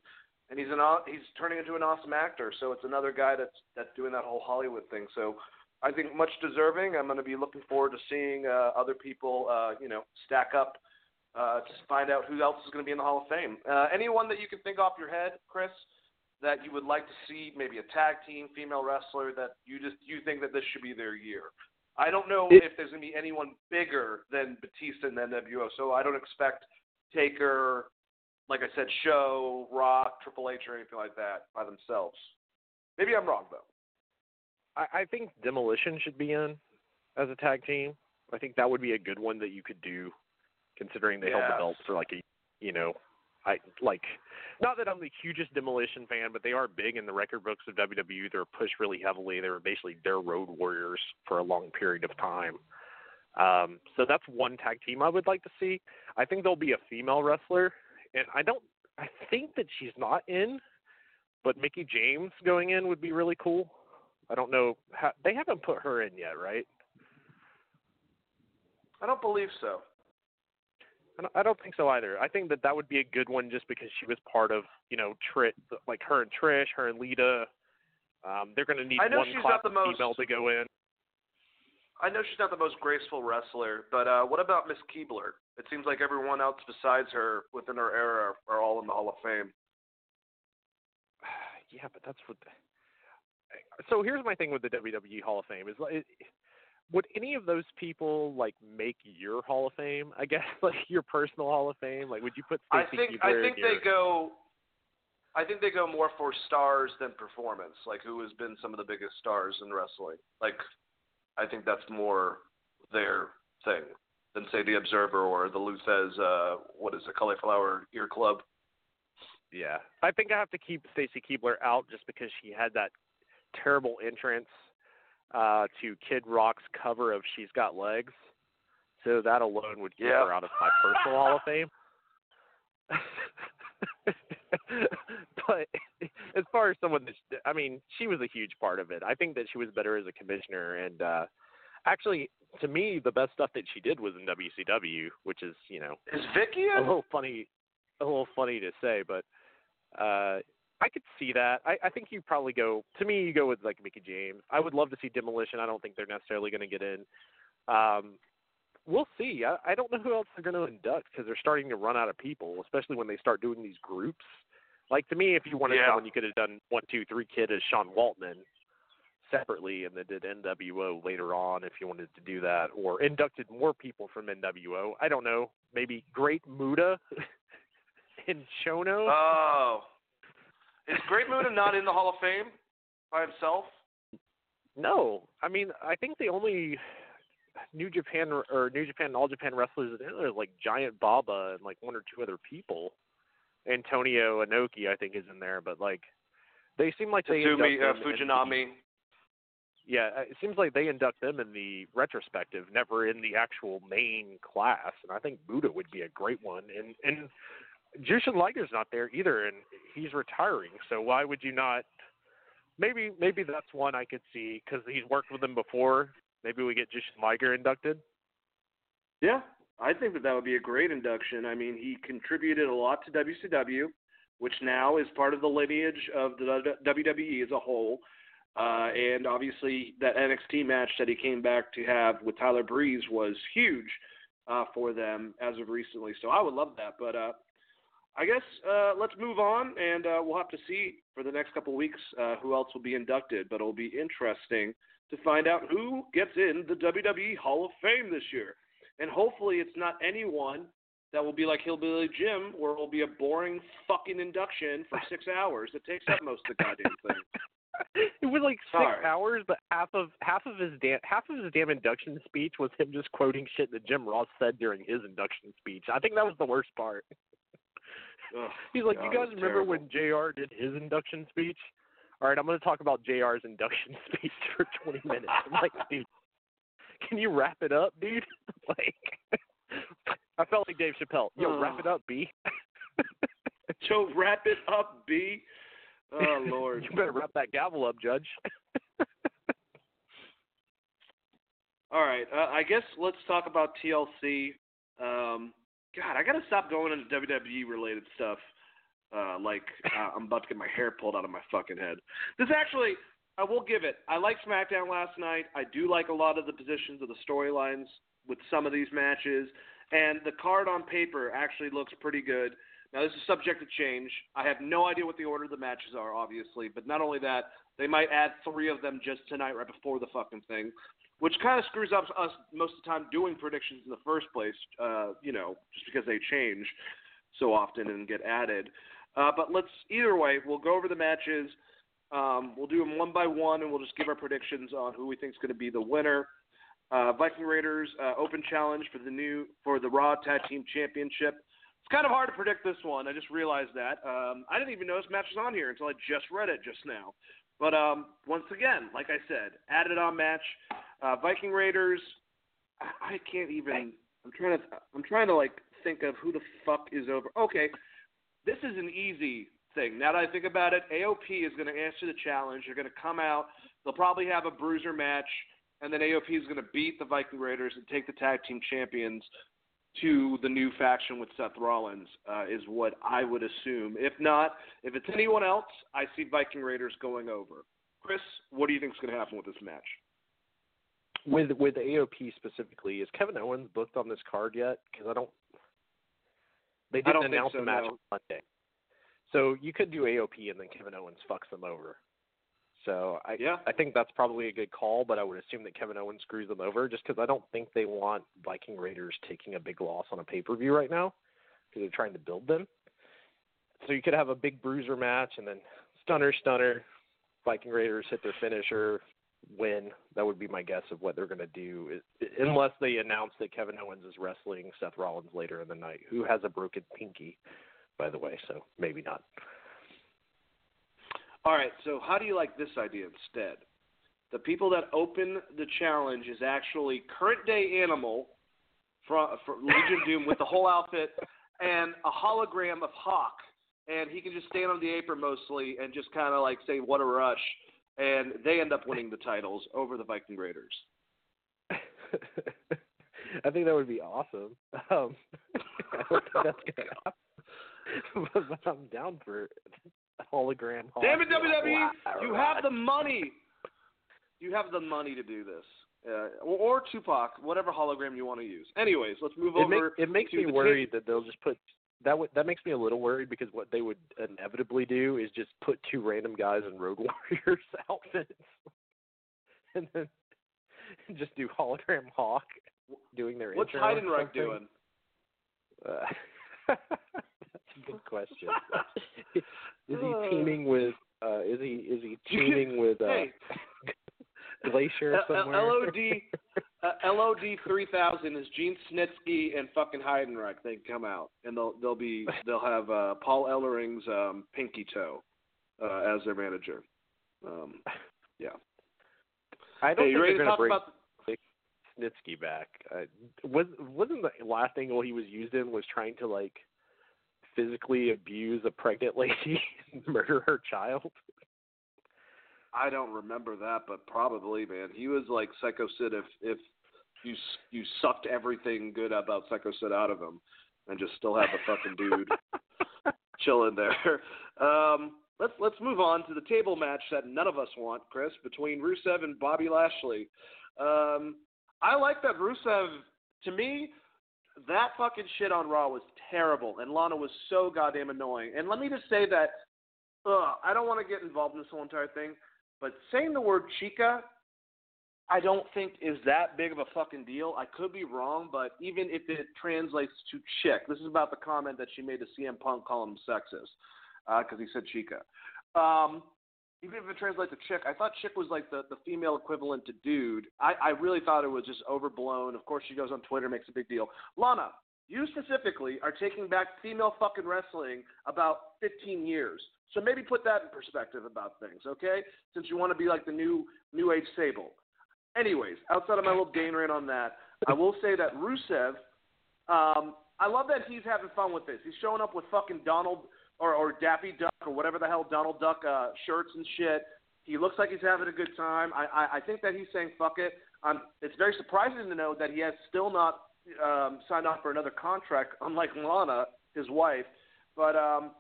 and he's an he's turning into an awesome actor. So it's another guy that's that's doing that whole Hollywood thing. So I think much deserving. I'm going to be looking forward to seeing uh, other people, uh, you know, stack up uh, to find out who else is going to be in the Hall of Fame. Uh, anyone that you can think off your head, Chris, that you would like to see, maybe a tag team female wrestler that you just you think that this should be their year. I don't know if there's going to be anyone bigger than Batista and the NWO, so I don't expect Taker, like I said, Show, Rock, Triple H, or anything like that by themselves. Maybe I'm wrong though. I, I think Demolition should be in as a tag team. I think that would be a good one that you could do, considering they held the belts for like a, you know, I like. Not that I'm the hugest Demolition fan, but they are big in the record books of WWE. They're pushed really heavily. They were basically their road warriors for a long period of time. Um, so that's one tag team I would like to see. I think there'll be a female wrestler, and I don't. I think that she's not in, but Mickie James going in would be really cool. I don't know. How, they haven't put her in yet, right? I don't believe so. I don't, I don't think so either. I think that that would be a good one just because she was part of, you know, Trish, like her and Trish, her and Lita. Um, they're going to need I know one she's class not the most- female to go in. I know she's not the most graceful wrestler, but uh, what about Miss Keibler? It seems like everyone else besides her within her era are, are all in the Hall of Fame. yeah, but that's what. So here's my thing with the WWE Hall of Fame is like, would any of those people like make your Hall of Fame? I guess like your personal Hall of Fame. Like, would you put Stacy I Stacy think Keibler I think in your, they go. I think they go more for stars than performance. Like who has been some of the biggest stars in wrestling. Like I think that's more their thing than say the Observer or the Lou Thesz. Uh, what is it, Cauliflower Ear Club? Yeah, I think I have to keep Stacy Keibler out just because she had that terrible entrance uh, to Kid Rock's cover of "She's Got Legs," so that alone would get Yeah. her out of my personal Hall of Fame. but as far as someone that, I mean, she was a huge part of it. I think that she was better as a commissioner, and uh, actually, to me, the best stuff that she did was in WCW, which is, you know, Is Vicky a little funny a little funny to say, but uh I could see that. I, I think you probably go. To me, you go with like Mickie James. I would love to see Demolition. I don't think they're necessarily going to get in. Um, we'll see. I, I don't know who else they're going to induct because they're starting to run out of people, especially when they start doing these groups. Like to me, if you wanted yeah. someone, you could have done one, two, three kid as Sean Waltman separately, and then did NWO later on if you wanted to do that, or inducted more people from NWO. I don't know. Maybe Great Muta in Chono. Oh, is Great Muta not in the Hall of Fame by himself? No, I mean I think the only New Japan or New Japan and All Japan wrestlers in there like Giant Baba and like one or two other people. Antonio Inoki I think is in there, but like they seem like they Tatsumi uh, in Fujinami. yeah, it seems like they induct them in the retrospective, never in the actual main class. And I think Buddha would be a great one. And and Jushin Liger's not there either, and he's retiring. So why would you not? Maybe maybe that's one I could see because he's worked with them before. Maybe we get Jushin Liger inducted. Yeah, I think that that would be a great induction. I mean, he contributed a lot to WCW, which now is part of the lineage of the WWE as a whole. Uh, and obviously, that NXT match that he came back to have with Tyler Breeze was huge uh, for them as of recently. So I would love that. But uh, I guess uh, let's move on, and uh, we'll have to see for the next couple of weeks uh, who else will be inducted. But it'll be interesting to find out who gets in the WWE Hall of Fame this year. And hopefully, it's not anyone that will be like Hillbilly Jim, where it will be a boring fucking induction for six hours that takes up most of the goddamn thing. it was like six Sorry. hours, but half of half of his damn half of his damn induction speech was him just quoting shit that Jim Ross said during his induction speech. I think that was the worst part. Ugh, He's like, God, you guys remember terrible. when Jr. did his induction speech? All right, I'm going to talk about Jr.'s induction speech for 20 minutes. I'm like, dude, can you wrap it up, dude? like, I felt like Dave Chappelle. Yo, wrap it up, B. So wrap it up, B. Oh Lord. you better wrap that gavel up, Judge. All right, uh, I guess let's talk about TLC. Um, God, I gotta stop going into WWE related stuff. Uh, like uh, I'm about to get my hair pulled out of my fucking head. This actually, I will give it. I like SmackDown last night. I do like a lot of the positions of the storylines with some of these matches, and the card on paper actually looks pretty good. Now this is subject to change. I have no idea what the order of the matches are, obviously, but not only that, they might add three of them just tonight, right before the fucking thing, which kind of screws up us most of the time doing predictions in the first place. Uh, you know, just because they change so often and get added. Uh, but let's either way, we'll go over the matches. Um, we'll do them one by one, and we'll just give our predictions on who we think is going to be the winner. Uh, Viking Raiders uh, Open Challenge for the new for the Raw Tag Team Championship. It's kind of hard to predict this one. I just realized that. Um, I didn't even notice match was on here until I just read it just now. But um, once again, like I said, added on match. Uh, Viking Raiders. I, I can't even. I'm trying to. I'm trying to like think of who the fuck is over. Okay, this is an easy thing. Now that I think about it, AOP is going to answer the challenge. They're going to come out. They'll probably have a bruiser match, and then AOP is going to beat the Viking Raiders and take the tag team champions to the new faction with Seth Rollins. Uh, is what I would assume. If not, if it's anyone else, I see Viking Raiders going over. Chris, what do you think is going to happen with this match? with with AOP specifically, is Kevin Owens booked on this card yet? Because I don't. They didn't announce so, the match no. on Monday, so you could do AOP and then Kevin Owens fucks them over. So I Yeah. I think that's probably a good call, but I would assume that Kevin Owens screws them over just because I don't think they want Viking Raiders taking a big loss on a pay per view right now because they're trying to build them. So you could have a big bruiser match and then stunner stunner, Viking Raiders hit their finisher, win. That would be my guess of what they're going to do, unless they announce that Kevin Owens is wrestling Seth Rollins later in the night, who has a broken pinky, by the way. So maybe not. All right, so how do you like this idea instead? The people that open the challenge is actually current day Animal from, Legion Doom with the whole outfit and a hologram of Hawk, and he can just stand on the apron mostly and just kind of like say "What a rush," and they end up winning the titles over the Viking Raiders. I think that would be awesome. Um, I think that's gonna happen, but, but I'm down for hologram. Damn it. WWE! Wow. You have the money. You have the money to do this. Uh, or, or Tupac, whatever hologram you want to use. Anyways, let's move It, over. make, it makes me worried that they'll just put that. Would that makes me a little worried because what they would inevitably do is just put two random guys in Road Warriors outfits, and then just do hologram Hawk doing their What's Heidenreich doing? Uh, good question. is he Uh. teaming with? Uh, is he is he teaming with uh, hey. Glacier somewhere? LOD uh, LOD three thousand is Gene Snitsky and fucking Heidenreich. They come out and they'll they'll be they'll have uh, Paul Ellering's um, pinky toe uh, as their manager. Um, yeah. I don't Hey, think they're to going talk bring about? Snitsky back. Uh, was wasn't the last angle he was used in was trying to like physically abuse a pregnant lady and murder her child? I don't remember that, but probably, man. He was like Psycho Sid if if you you sucked everything good about Psycho Sid out of him, and just still have the fucking dude chilling there. Um, let's let's move on to the table match that none of us want, Chris, between Rusev and Bobby Lashley. Um, I like that Rusev. To me, that fucking shit on Raw was terrible, and Lana was so goddamn annoying. And let me just say that, ugh, I don't want to get involved in this whole entire thing, but saying the word chica, I don't think is that big of a fucking deal. I could be wrong, but even if it translates to chick, this is about the comment that she made to CM Punk calling him sexist because he said chica. Um, even if it translates to chick, I thought chick was like the, the female equivalent to dude. I, I really thought it was just overblown. Of course, she goes on Twitter, makes a big deal. Lana, you specifically are taking back female fucking wrestling about 15 years. So maybe put that in perspective about things, okay? Since you want to be like the new new age Sable. Anyways, outside of my little Dane on that, I will say that Rusev, um, I love that he's having fun with this. He's showing up with fucking Donald or, or Daffy Duck or whatever the hell Donald Duck uh, shirts and shit. He looks like he's having a good time. I, I, I think that he's saying fuck it. Um, it's very surprising to know that he has still not um, signed on for another contract, unlike Lana, his wife. But um,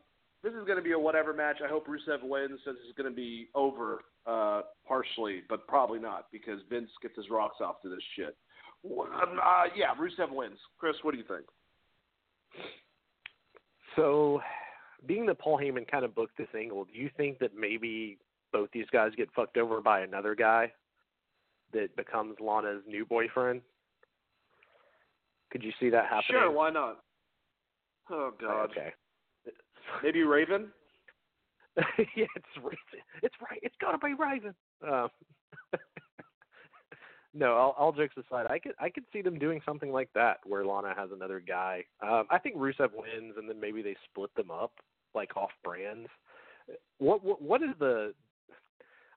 this is going to be a whatever match. I hope Rusev wins since it's going to be over uh, partially, but probably not because Vince gets his rocks off to this shit. Um, uh, yeah, Rusev wins. Chris, what do you think? So, being that Paul Heyman kind of booked this angle, do you think that maybe both these guys get fucked over by another guy that becomes Lana's new boyfriend? Could you see that happening? Sure, why not? Oh God. Okay. Maybe Raven. yeah, it's Raven. It's right. It's gotta be Raven. Um, no, all, all jokes aside, I could I could see them doing something like that where Lana has another guy. Um, I think Rusev wins, and then maybe they split them up like off brands. What what what is the?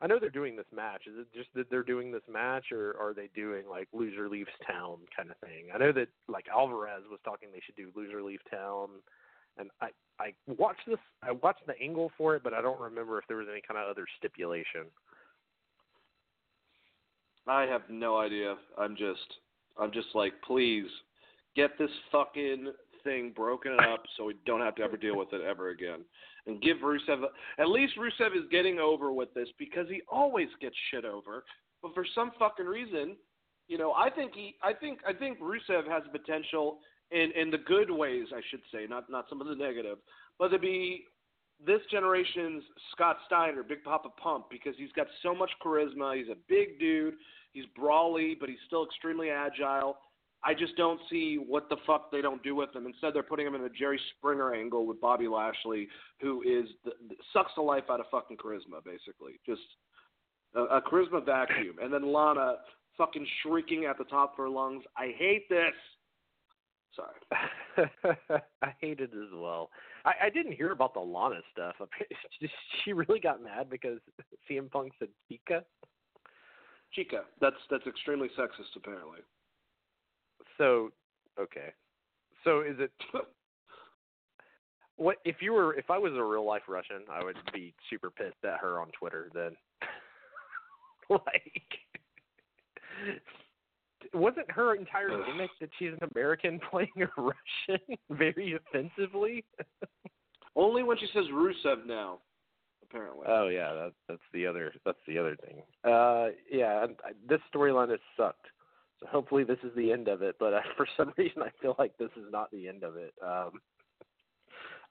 I know they're doing this match. Is it just that they're doing this match, or are they doing like loser leaves town kind of thing? I know that like Alvarez was talking they should do loser leave town, and I I watched this. I watched the angle for it, but I don't remember if there was any kind of other stipulation. I have no idea. I'm just, I'm just like, please get this fucking thing broken up so we don't have to ever deal with it ever again. And give Rusev, at least Rusev is getting over with this because he always gets shit over. But for some fucking reason, you know, I think he, I think, I think Rusev has potential in in the good ways, I should say, not not some of the negative, but to be this generation's Scott Steiner, Big Papa Pump, because he's got so much charisma. He's a big dude. He's brawly, but he's still extremely agile. I just don't see what the fuck they don't do with him. Instead, they're putting him in a Jerry Springer angle with Bobby Lashley, who is the, sucks the life out of fucking charisma, basically. Just a, a charisma vacuum. And then Lana fucking shrieking at the top of her lungs. I hate this. Sorry. I hate it as well. I, I didn't hear about the Lana stuff. She really got mad because CM Punk said Chica. Chica. That's that's extremely sexist, apparently. So, okay. So is it what if you were if I was a real life Russian, I would be super pissed at her on Twitter then. like wasn't her entire gimmick that she's an American playing a Russian very offensively? Only when she says Rusev now. apparently. Oh yeah, that, that's the other that's the other thing. Uh, yeah, I, this storyline has sucked. So hopefully this is the end of it. But uh, for some reason, I feel like this is not the end of it. Um,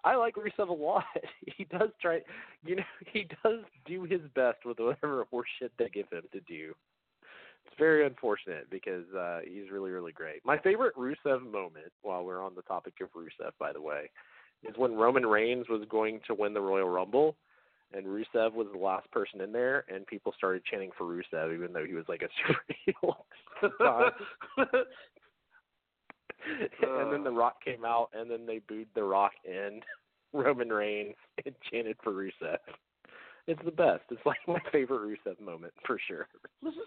I like Rusev a lot. He does try, you know, he does do his best with whatever horseshit they give him to do. It's very unfortunate because uh he's really, really great. My favorite Rusev moment, while we're on the topic of Rusev, by the way, is when Roman Reigns was going to win the Royal Rumble, and Rusev was the last person in there, and people started chanting for Rusev, even though he was like a super heel. and then The Rock came out, and then they booed The Rock and Roman Reigns and chanted for Rusev. It's the best. It's like my favorite Rusev moment for sure. Listen,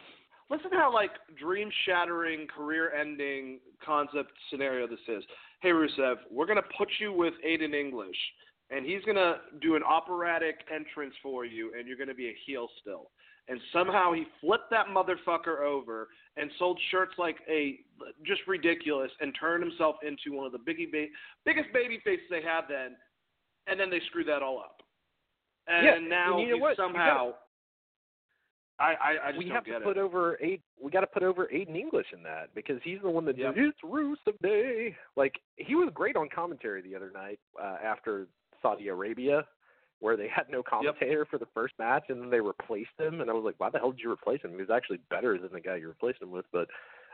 listen how like dream shattering, career ending concept scenario this is. Hey Rusev, we're gonna put you with Aiden English, and he's gonna do an operatic entrance for you, and you're gonna be a heel still. And somehow he flipped that motherfucker over and sold shirts like a just ridiculous, and turned himself into one of the biggie ba- biggest baby faces they had then, and then they screwed that all up. And yeah, now and you know somehow. I, I, I just we have to put it. over eight. We got to put over Aiden English in that because he's the one that Yep. did it's Rusev Day. Like he was great on commentary the other night uh, after Saudi Arabia, where they had no commentator for the first match and then they replaced him, and I was like, why the hell did you replace him? He was actually better than the guy you replaced him with, but.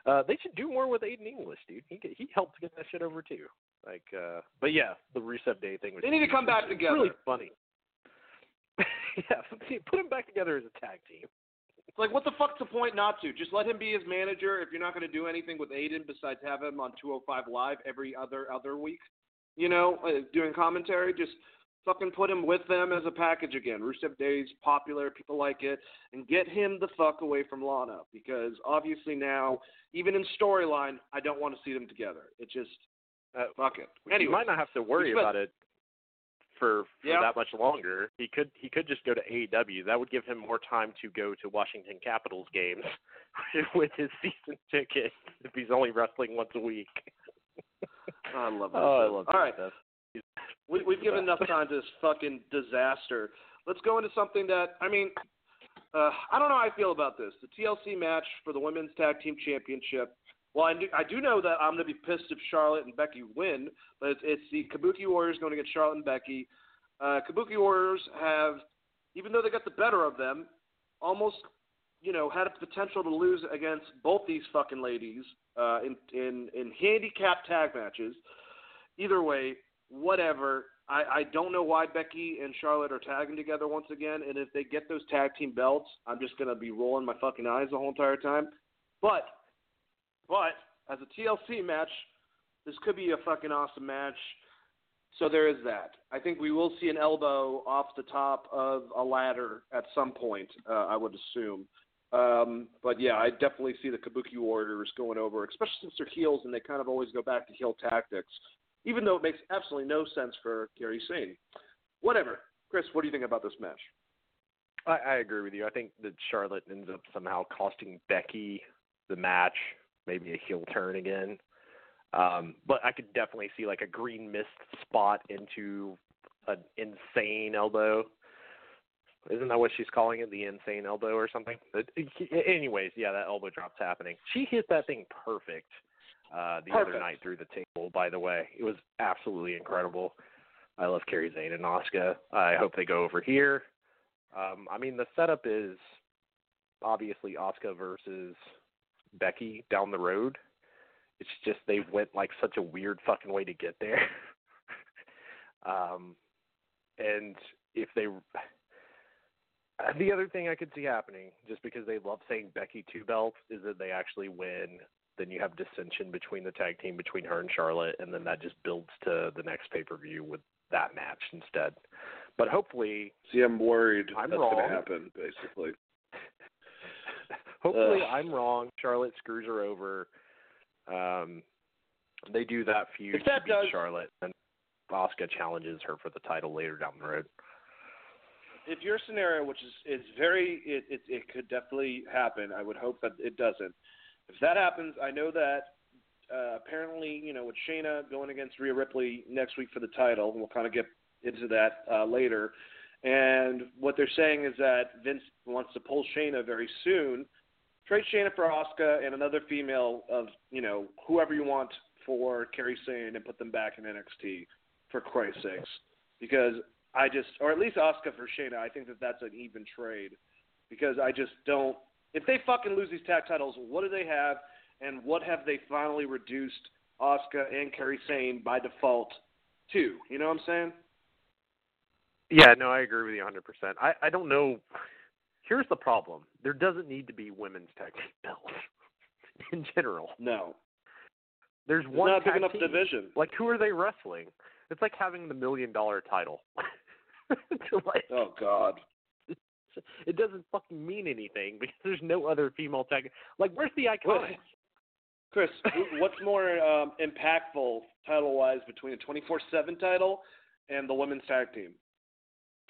Uh, they should do more with Aiden English, dude. He he helped get that shit over too. Like, uh, but yeah, the Rusev Day thing was. They need to come back was together. Really funny. yeah, put them back together as a tag team. It's like, what the fuck's the point not to? Just let him be his manager if you're not going to do anything with Aiden besides have him on 205 Live every other other week. You know, uh, doing commentary. Just fucking put him with them as a package again. Rusev Day's popular, people like it, and get him the fuck away from Lana because obviously now, even in storyline, I don't want to see them together. It just Uh, fuck it. you Anyway, might not have to worry about it for, for Yeah. that much longer. He could he could just go to AEW. That would give him more time to go to Washington Capitals games with his season ticket if he's only wrestling once a week. I love Oh, I love All right. Rusev. We, we've given enough time to this fucking disaster. Let's go into something that I mean, uh, I don't know how I feel about this. The TLC match for the women's tag team championship. Well, I do, I do know that I'm going to be pissed if Charlotte and Becky win, but it's, it's the Kabuki Warriors going against Charlotte and Becky. Uh, Kabuki Warriors have, even though they got the better of them, almost, you know, had a potential to lose against both these fucking ladies uh, in in in handicap tag matches. Either way, whatever. I, I don't know why Becky and Charlotte are tagging together once again, and if they get those tag team belts, I'm just gonna be rolling my fucking eyes the whole entire time. But, but as a TLC match, this could be a fucking awesome match. So there is that. I think we will see an elbow off the top of a ladder at some point. Uh, I would assume. Um, but yeah, I definitely see the Kabuki Warriors going over, especially since they're heels and they kind of always go back to heel tactics even though it makes absolutely no sense for Kairi Sane. Whatever. Chris, what do you think about this match? I, I agree with you. I think that Charlotte ends up somehow costing Becky the match, maybe a heel turn again. Um, but I could definitely see like a green mist spot into an insane elbow. Isn't that what she's calling it? The insane elbow or something? But, anyways, yeah, that elbow drop's happening. She hit that thing perfect uh, the Perfect. other night through the table. By the way, it was absolutely incredible. I love Kairi Sane and Asuka. I hope they go over here. Um, I mean, the setup is obviously Asuka versus Becky down the road. It's just they went like such a weird fucking way to get there. um, and if they, the other thing I could see happening, just because they love saying Becky two belts, is that they actually win. Then you have dissension between the tag team between her and Charlotte, and then that just builds to the next pay per view with that match instead. But hopefully, See, I'm worried I'm that's wrong. going to happen, basically. hopefully Ugh. I'm wrong. Charlotte screws her over. Um, they do that feud If that to beat does- Charlotte, and Asuka challenges her for the title later down the road. If your scenario, which is is very, it, it it could definitely happen. I would hope that it doesn't. If that happens, I know that uh, apparently, you know, with Shayna going against Rhea Ripley next week for the title, and we'll kind of get into that uh, later. And what they're saying is that Vince wants to pull Shayna very soon, trade Shayna for Asuka and another female of you know whoever you want for Kairi Sane and put them back in NXT for Christ's sakes. Because I just, or at least Asuka for Shayna, I think that that's an even trade. Because I just don't. If they fucking lose these tag titles, what do they have, and what have they finally reduced Asuka and Kairi Sane by default to? You know what I'm saying? Yeah, no, I agree with you 100%. I I don't know. Here's the problem: there doesn't need to be women's tag belts in general. No. There's It's one not big enough team. division. Like, who are they wrestling? It's like having the million dollar title. To, like, Oh God. it doesn't fucking mean anything because there's no other female tag. Like, where's the iconics? Chris, what's more um, impactful title-wise between a 24/7 title and the women's tag team?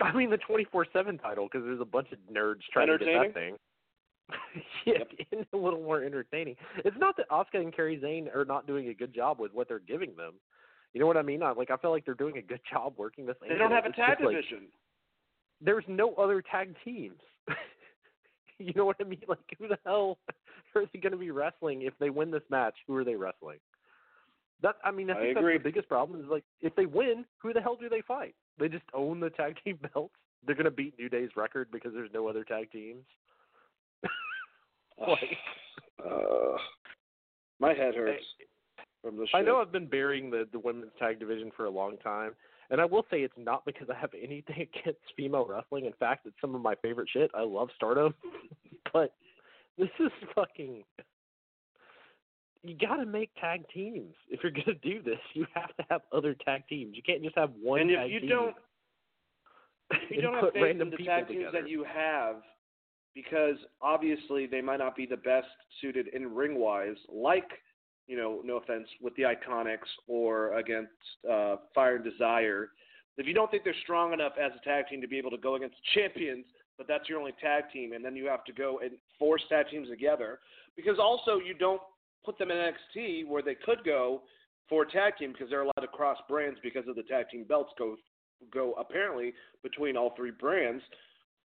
I mean, the 24/7 title because there's a bunch of nerds trying to get that thing. yeah, Yep. a little more entertaining. It's not that Asuka and Kairi Sane are not doing a good job with what they're giving them. You know what I mean? I, like I feel like they're doing a good job working this. They don't have a tag just, like, division. there's no other tag teams. you know what I mean? Like, who the hell are they going to be wrestling if they win this match? Who are they wrestling? That I mean, I I think agree. that's the biggest problem. Is like, if they win, who the hell do they fight? They just own the tag team belts. They're going to beat New Day's record because there's no other tag teams. like, Uh, my head hurts from the shit. I know I've been burying the the women's tag division for a long time, and I will say it's not because I have anything against female wrestling. In fact, it's some of my favorite shit. I love Stardom, but this is fucking. You got to make tag teams if you're gonna do this. You have to have other tag teams. You can't just have one and if you team. don't, if you don't have put faith random in the people tag teams together. that you have, because obviously they might not be the best suited in ring wise, like you know, no offense, with the Iconics or against uh, Fire and Desire. If you don't think they're strong enough as a tag team to be able to go against champions, but that's your only tag team, and then you have to go and force tag teams together, because also you don't put them in NXT where they could go for a tag team because they're allowed to cross brands because of the tag team belts go go apparently between all three brands.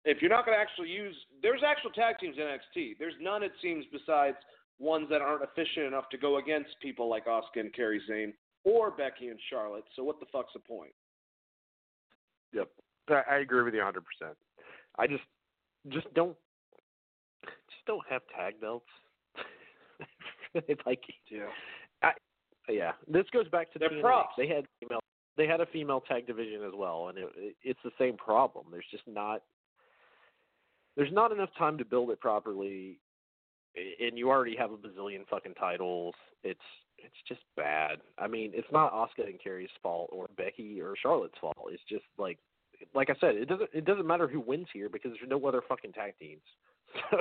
If you're not going to actually use, there's actual tag teams in NXT. There's none, it seems, besides ones that aren't efficient enough to go against people like Asuka and Kairi Sane or Becky and Charlotte. So what the fuck's the point? Yep, I, I agree with you 100. percent I just just don't just don't have tag belts. it's like Yeah. yeah, this goes back to TNA. props. They had female they had a female tag division as well, and it, it, it's the same problem. There's just not there's not enough time to build it properly, and you already have a bazillion fucking titles. It's it's just bad. I mean, it's not Asuka and Kairi's fault or Becky or Charlotte's fault. It's just like like I said, it doesn't it doesn't matter who wins here because there's no other fucking tag teams. So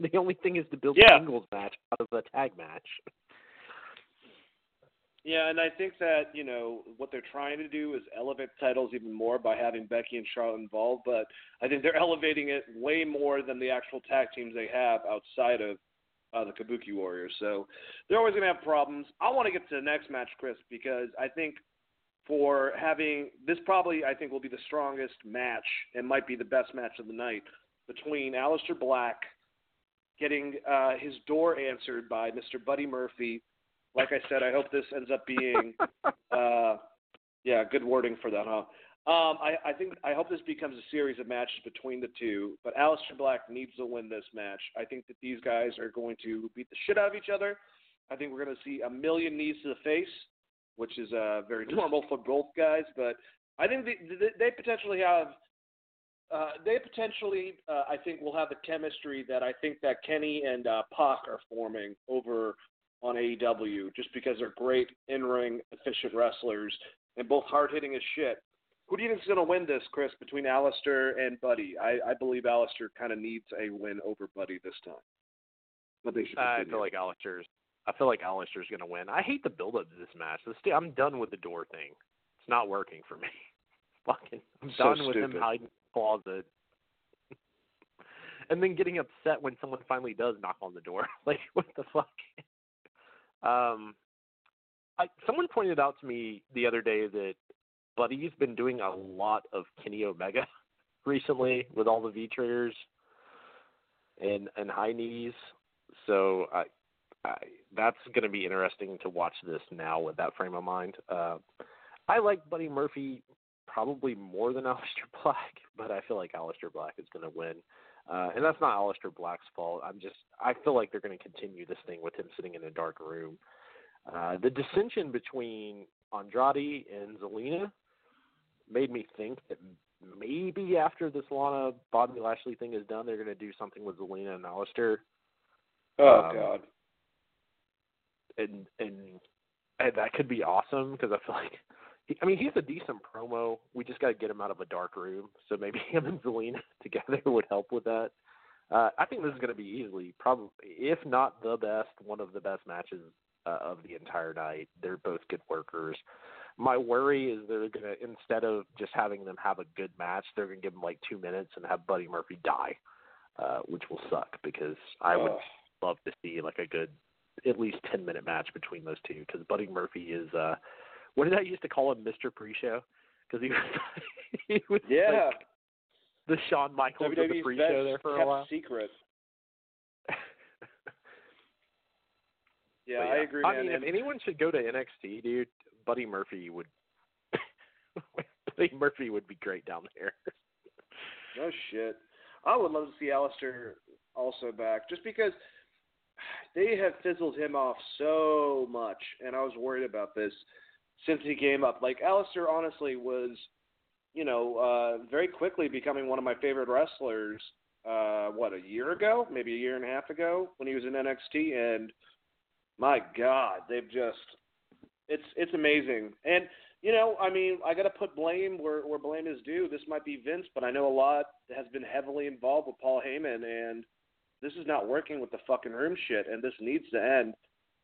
the only thing is to build Yeah. a singles match out of a tag match. Yeah, and I think that, you know, what they're trying to do is elevate titles even more by having Becky and Charlotte involved, but I think they're elevating it way more than the actual tag teams they have outside of uh, the Kabuki Warriors. So they're always going to have problems. I want to get to the next match, Chris, because I think for having this probably I think will be the strongest match and might be the best match of the night between Aleister Black getting uh, his door answered by Mr. Buddy Murphy. Like I said, I hope this ends up being uh, yeah, good wording for that, huh? Um, I, I think I hope this becomes a series of matches between the two, but Aleister Black needs to win this match. I think that these guys are going to beat the shit out of each other. I think we're going to see a million knees to the face, which is uh, very normal for both guys. But I think they, they, potentially have, uh, they potentially, uh, I think, will have the chemistry that I think that Kenny and uh, Pac are forming over on AEW, just because they're great in-ring, efficient wrestlers and both hard-hitting as shit. Who do you think is going to win this, Chris, between Aleister and Buddy? I, I believe Aleister kind of needs a win over Buddy this time. But they should I feel like Aleister's. I feel like Aleister's gonna win. I hate the build up to this match. This, I'm done with the door thing. It's not working for me. Fucking, I'm So done with him stupid. hiding in the closet, and then getting upset when someone finally does knock on the door. like, what the fuck? Um, I someone pointed out to me the other day that Buddy's been doing a lot of Kenny Omega recently with all the V triggers and and high knees. So I, I that's going to be interesting to watch this now with that frame of mind. Uh, I like Buddy Murphy probably more than Aleister Black, but I feel like Aleister Black is going to win. Uh, and that's not Aleister Black's fault. I'm just I feel like they're going to continue this thing with him sitting in a dark room. Uh, the dissension between Andrade and Zelina made me think that maybe after this Lana Bobby Lashley thing is done, they're going to do something with Zelina and Aleister. Oh um, God. And, and and that could be awesome because I feel like I mean, he's a decent promo. We just got to get him out of a dark room. So maybe him and Zelina together would help with that. Uh, I think this is going to be easily, probably, if not the best, one of the best matches uh, of the entire night. They're both good workers. My worry is they're going to, instead of just having them have a good match, they're going to give them like two minutes and have Buddy Murphy die, uh, which will suck because I would love to see like a good, at least 10 minute match between those two because Buddy Murphy is, uh, what did I used to call him, Mister Pre-Show? Because he was he was yeah like the Shawn Michaels WWE's of the pre-show there for a while. Secret. yeah, yeah, I agree. I man. mean, and if anyone should go to NXT, dude, Buddy Murphy would. Buddy Murphy would be great down there. no shit. I would love to see Aleister also back, just because they have fizzled him off so much, and I was worried about this since he came up. Like Aleister, honestly, was you know uh, very quickly becoming one of my favorite wrestlers. Uh, what a year ago, maybe a year and a half ago, when he was in NXT, and my God, they've just it's it's amazing. And you know, I mean, I got to put blame where where blame is due. This might be Vince, but I know a lot has been heavily involved with Paul Heyman, and this is not working with the fucking room shit, and this needs to end.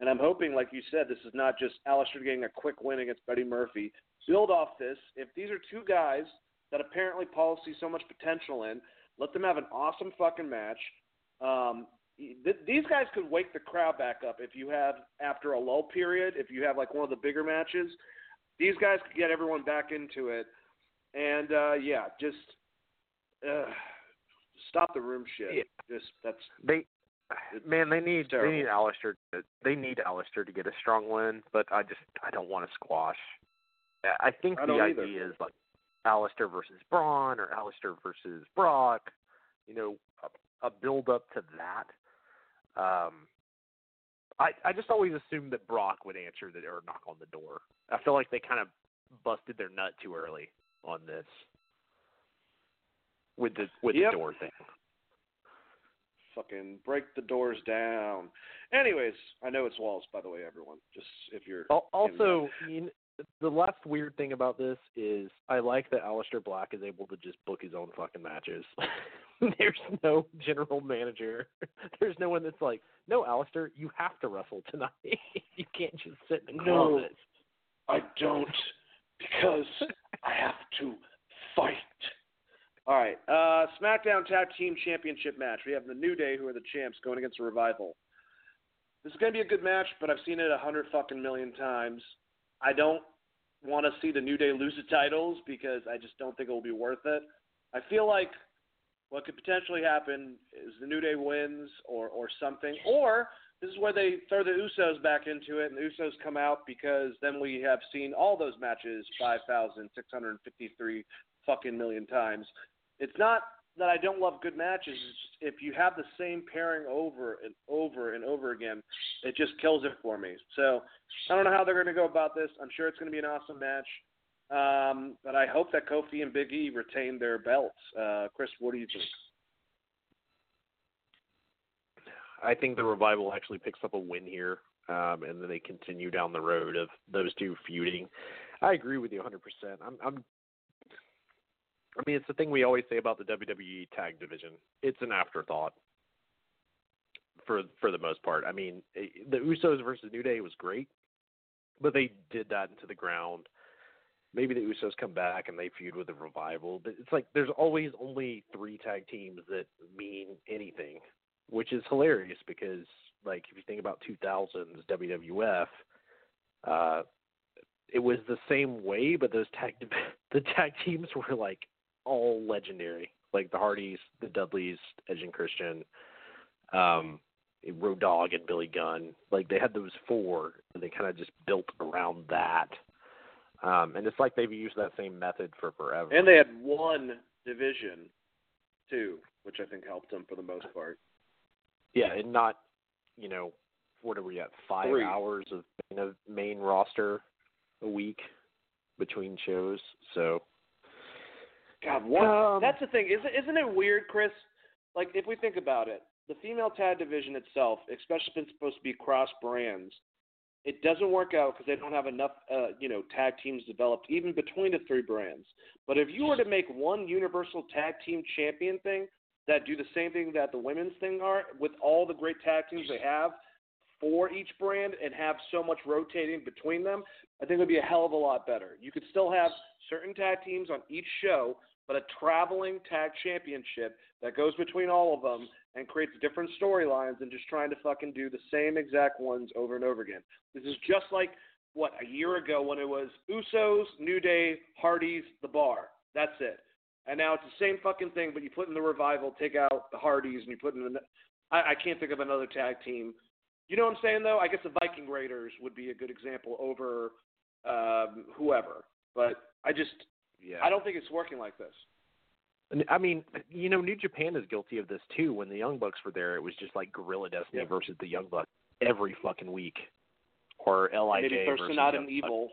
And I'm hoping, like you said, this is not just Aleister getting a quick win against Buddy Murphy. Build off this. If these are two guys that apparently Paul sees so much potential in, let them have an awesome fucking match. Um, th- these guys could wake the crowd back up if you have after a lull period. If you have like one of the bigger matches, these guys could get everyone back into it. And uh, yeah, just uh, stop the room shit. Yeah. Just that's they Man, they need they need Aleister to they need Aleister to get a strong win, but I just I don't want to squash. I think I the idea is like Aleister versus Braun or Aleister versus Brock. You know, a, a build up to that. Um, I I just always assumed that Brock would answer the or knock on the door. I feel like they kind of busted their nut too early on this with the with yep. the door thing fucking break the doors down. Anyways, I know it's walls, by the way, everyone. Just if you're also, you know, the last weird thing about this is I like that Aleister Black is able to just book his own fucking matches. There's no general manager. There's no one that's like, no, Aleister, you have to wrestle tonight. you can't just sit in the no, closet. I don't, because I have to fight. All right. Uh, SmackDown Tag Team Championship match. We have the New Day, who are the champs, going against the Revival. This is going to be a good match, but I've seen it a hundred fucking million times. I don't want to see the New Day lose the titles because I just don't think it will be worth it. I feel like what could potentially happen is the New Day wins or or something, or this is where they throw the Usos back into it, and the Usos come out because then we have seen all those matches five thousand six hundred fifty-three fucking million times it's not that I don't love good matches. Just if you have the same pairing over and over and over again, it just kills it for me. So I don't know how they're going to go about this. I'm sure it's going to be an awesome match. Um, but I hope that Kofi and Big E retain their belts. Uh, Chris, what do you think? I think the revival actually picks up a win here, um, and then they continue down the road of those two feuding. I agree with you 100%. I'm, I'm I mean, it's the thing we always say about the WWE tag division. It's an afterthought for for the most part. I mean, eh, the Usos versus New Day was great, but they did that into the ground. Maybe the Usos come back and they feud with the Revival, but it's like there's always only three tag teams that mean anything, which is hilarious because like if you think about 2000s WWF, uh, it was the same way, but those tag the tag teams were like all legendary. Like the Hardys, the Dudleys, Edge and Christian, um, Road Dog and Billy Gunn. Like they had those four, and they kind of just built around that. Um, and it's like they've used that same method for forever. And they had one division, too, which I think helped them for the most part. Yeah, and not, you know, what are we at? Five Three. hours of you know, main roster a week between shows. So God, what? Um, that's the thing. Isn't isn't it weird, Chris? Like if we think about it, the female tag division itself, especially if it's supposed to be cross brands, it doesn't work out because they don't have enough, uh, you know, tag teams developed even between the three brands. But if you were to make one universal tag team champion thing that do the same thing that the women's thing are, with all the great tag teams they have for each brand and have so much rotating between them, I think it would be a hell of a lot better. You could still have certain tag teams on each show, but a traveling tag championship that goes between all of them and creates different storylines than just trying to fucking do the same exact ones over and over again. This is just like what a year ago when it was Usos, New Day, Hardys, The Bar. That's it. And now it's the same fucking thing, but you put in the revival, take out the Hardys, and you put in the. I, I can't think of another tag team. You know what I'm saying though? I guess the Viking Raiders would be a good example over um, whoever. But I just yeah, I don't think it's working like this. I mean, you know, New Japan is guilty of this too. When the Young Bucks were there, it was just like Guerrilla Destiny Yep. versus the Young Bucks every fucking week, or Lij Maybe versus person not Young an Bucks. evil.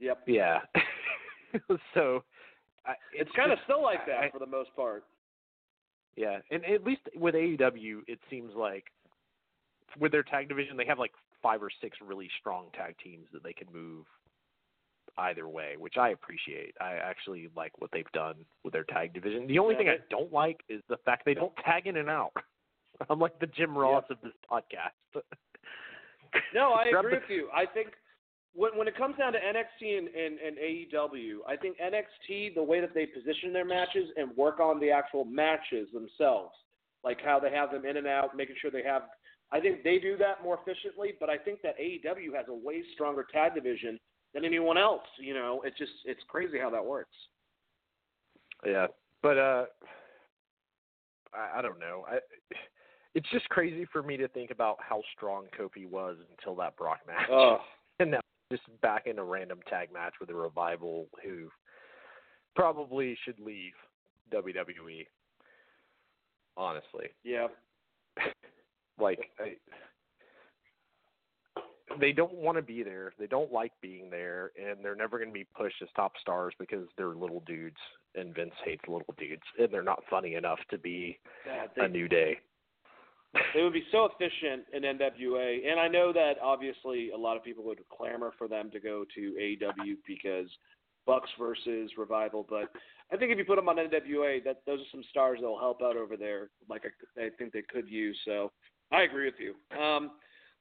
Yep. Yeah. so I, It's kind of still like that I- for the most part. Yeah, and at least with AEW, it seems like with their tag division, they have like five or six really strong tag teams that they can move either way, which I appreciate. I actually like what they've done with their tag division. The only Yeah, thing I don't like is the fact they don't tag in and out. I'm like the Jim Ross of this podcast. No, I agree with you. I think when when it comes down to NXT and, and, and AEW, I think NXT the way that they position their matches and work on the actual matches themselves, like how they have them in and out, making sure they have. I think they do that more efficiently, but I think that AEW has a way stronger tag division than anyone else. You know, it's just it's crazy how that works. Yeah, but uh, I, I don't know. I it's just crazy for me to think about how strong Kofi was until that Brock match, Oh, and now just back in a random tag match with a revival who probably should leave WWE. Honestly, yeah. like I, they don't want to be there. They don't like being there, and they're never going to be pushed as top stars because they're little dudes, and Vince hates little dudes, and they're not funny enough to be God, a new day. they would be so efficient in NWA, and I know that obviously a lot of people would clamor for them to go to AEW because Bucks versus Revival. But I think if you put them on NWA, that those are some stars that will help out over there, like I, I think they could use. So I agree with you. Um,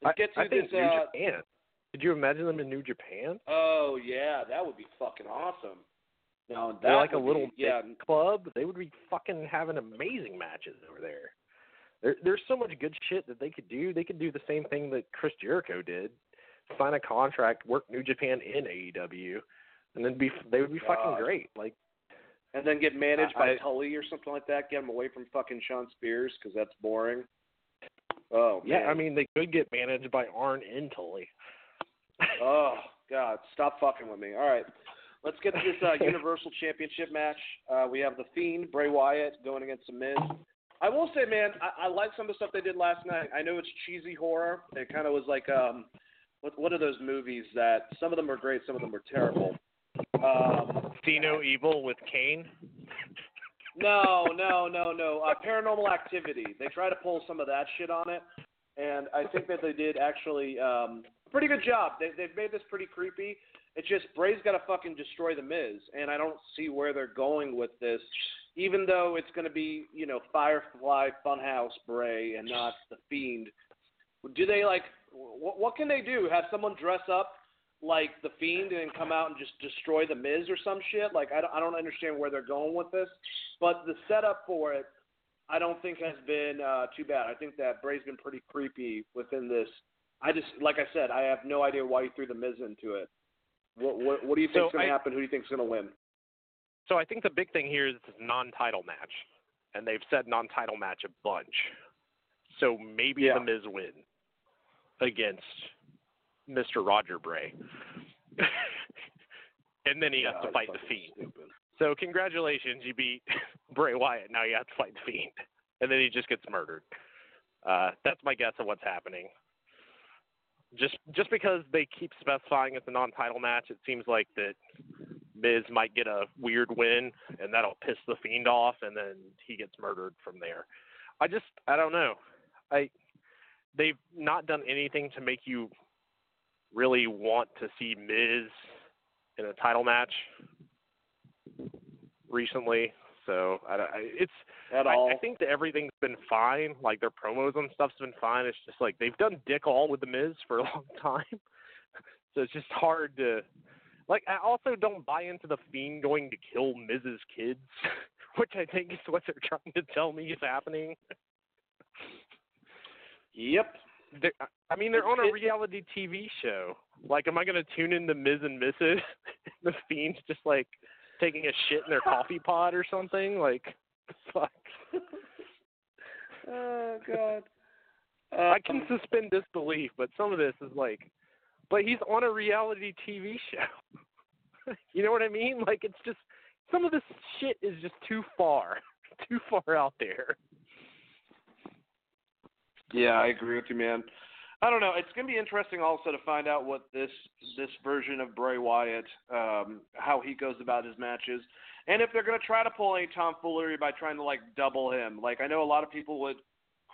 let's get to I, I think this. New Uh, Japan. Could you imagine them in New Japan? oh yeah, that would be fucking awesome. No, that They're like a little be, yeah. club. They would be fucking having amazing matches over there. There, there's so much good shit that they could do. They could do the same thing that Chris Jericho did: sign a contract, work New Japan in AEW, and then be they would be fucking great. Like And then get managed I- by I- Tully or something like that. Get him away from fucking Shawn Spears because that's boring. Oh yeah, man. I mean they could get managed by Arn and Tully. Oh God, stop fucking with me. All right, let's get to this uh, Universal Championship match. Uh, we have the Fiend Bray Wyatt going against the Miz. I will say, man, I, I like some of the stuff they did last night. I know it's cheesy horror. It kind of was like, um, what what are those movies that some of them are great, some of them are terrible. Um, See evil with Kane. No, no, no, no. Uh, paranormal Activity. They try to pull some of that shit on it, and I think that they did actually um, a pretty good job. They, they've made this pretty creepy. It's just Bray's got to fucking destroy the Miz, and I don't see where they're going with this. Even though it's going to be, you know, Firefly Funhouse Bray and not the Fiend. Do they like? What, what can they do? Have someone dress up like the Fiend and come out and just destroy the Miz or some shit? Like I don't, I don't understand where they're going with this. But the setup for it, I don't think has been uh, too bad. I think that Bray's been pretty creepy within this. I just, like I said, I have no idea why he threw the Miz into it. What, what, what do you So think's going I- to happen? Who do you think's going to win? So I think the big thing here is this non-title match, and they've said non-title match a bunch. So maybe Yeah. the Miz win against Mr. Roger Bray, and then he has to fight the Fiend. stupid. So congratulations, you beat Bray Wyatt. Now you have to fight the Fiend, and then he just gets murdered. Uh, that's my guess of what's happening. Just just because they keep specifying it's a non-title match, it seems like that Miz might get a weird win, and that'll piss the Fiend off, and then he gets murdered from there. I just I don't know. I they've not done anything to make you really want to see Miz in a title match recently. So I, don't- I it's At I, all. I think that everything's been fine. Like their promos and stuff's been fine. It's just like they've done dick all with the Miz for a long time, so it's just hard to. Like I also don't buy into the Fiend going to kill Miz's kids, which I think is what they're trying to tell me is happening. Yep. They're, I mean, they're on a It- reality TV show. Like, am I going to tune in to Miz and Mrs. the Fiend's just like taking a shit in their coffee pot or something? Like, fuck. Oh God. I can Um, suspend disbelief, but some of this is like, but he's on a reality TV show. you know what I mean? Like, it's just some of this shit is just too far, too far out there. Yeah, I agree with you, man. I don't know. It's gonna be interesting also to find out what this this version of Bray Wyatt, um, how he goes about his matches, and if they're gonna try to pull any tomfoolery by trying to like double him. Like I know a lot of people would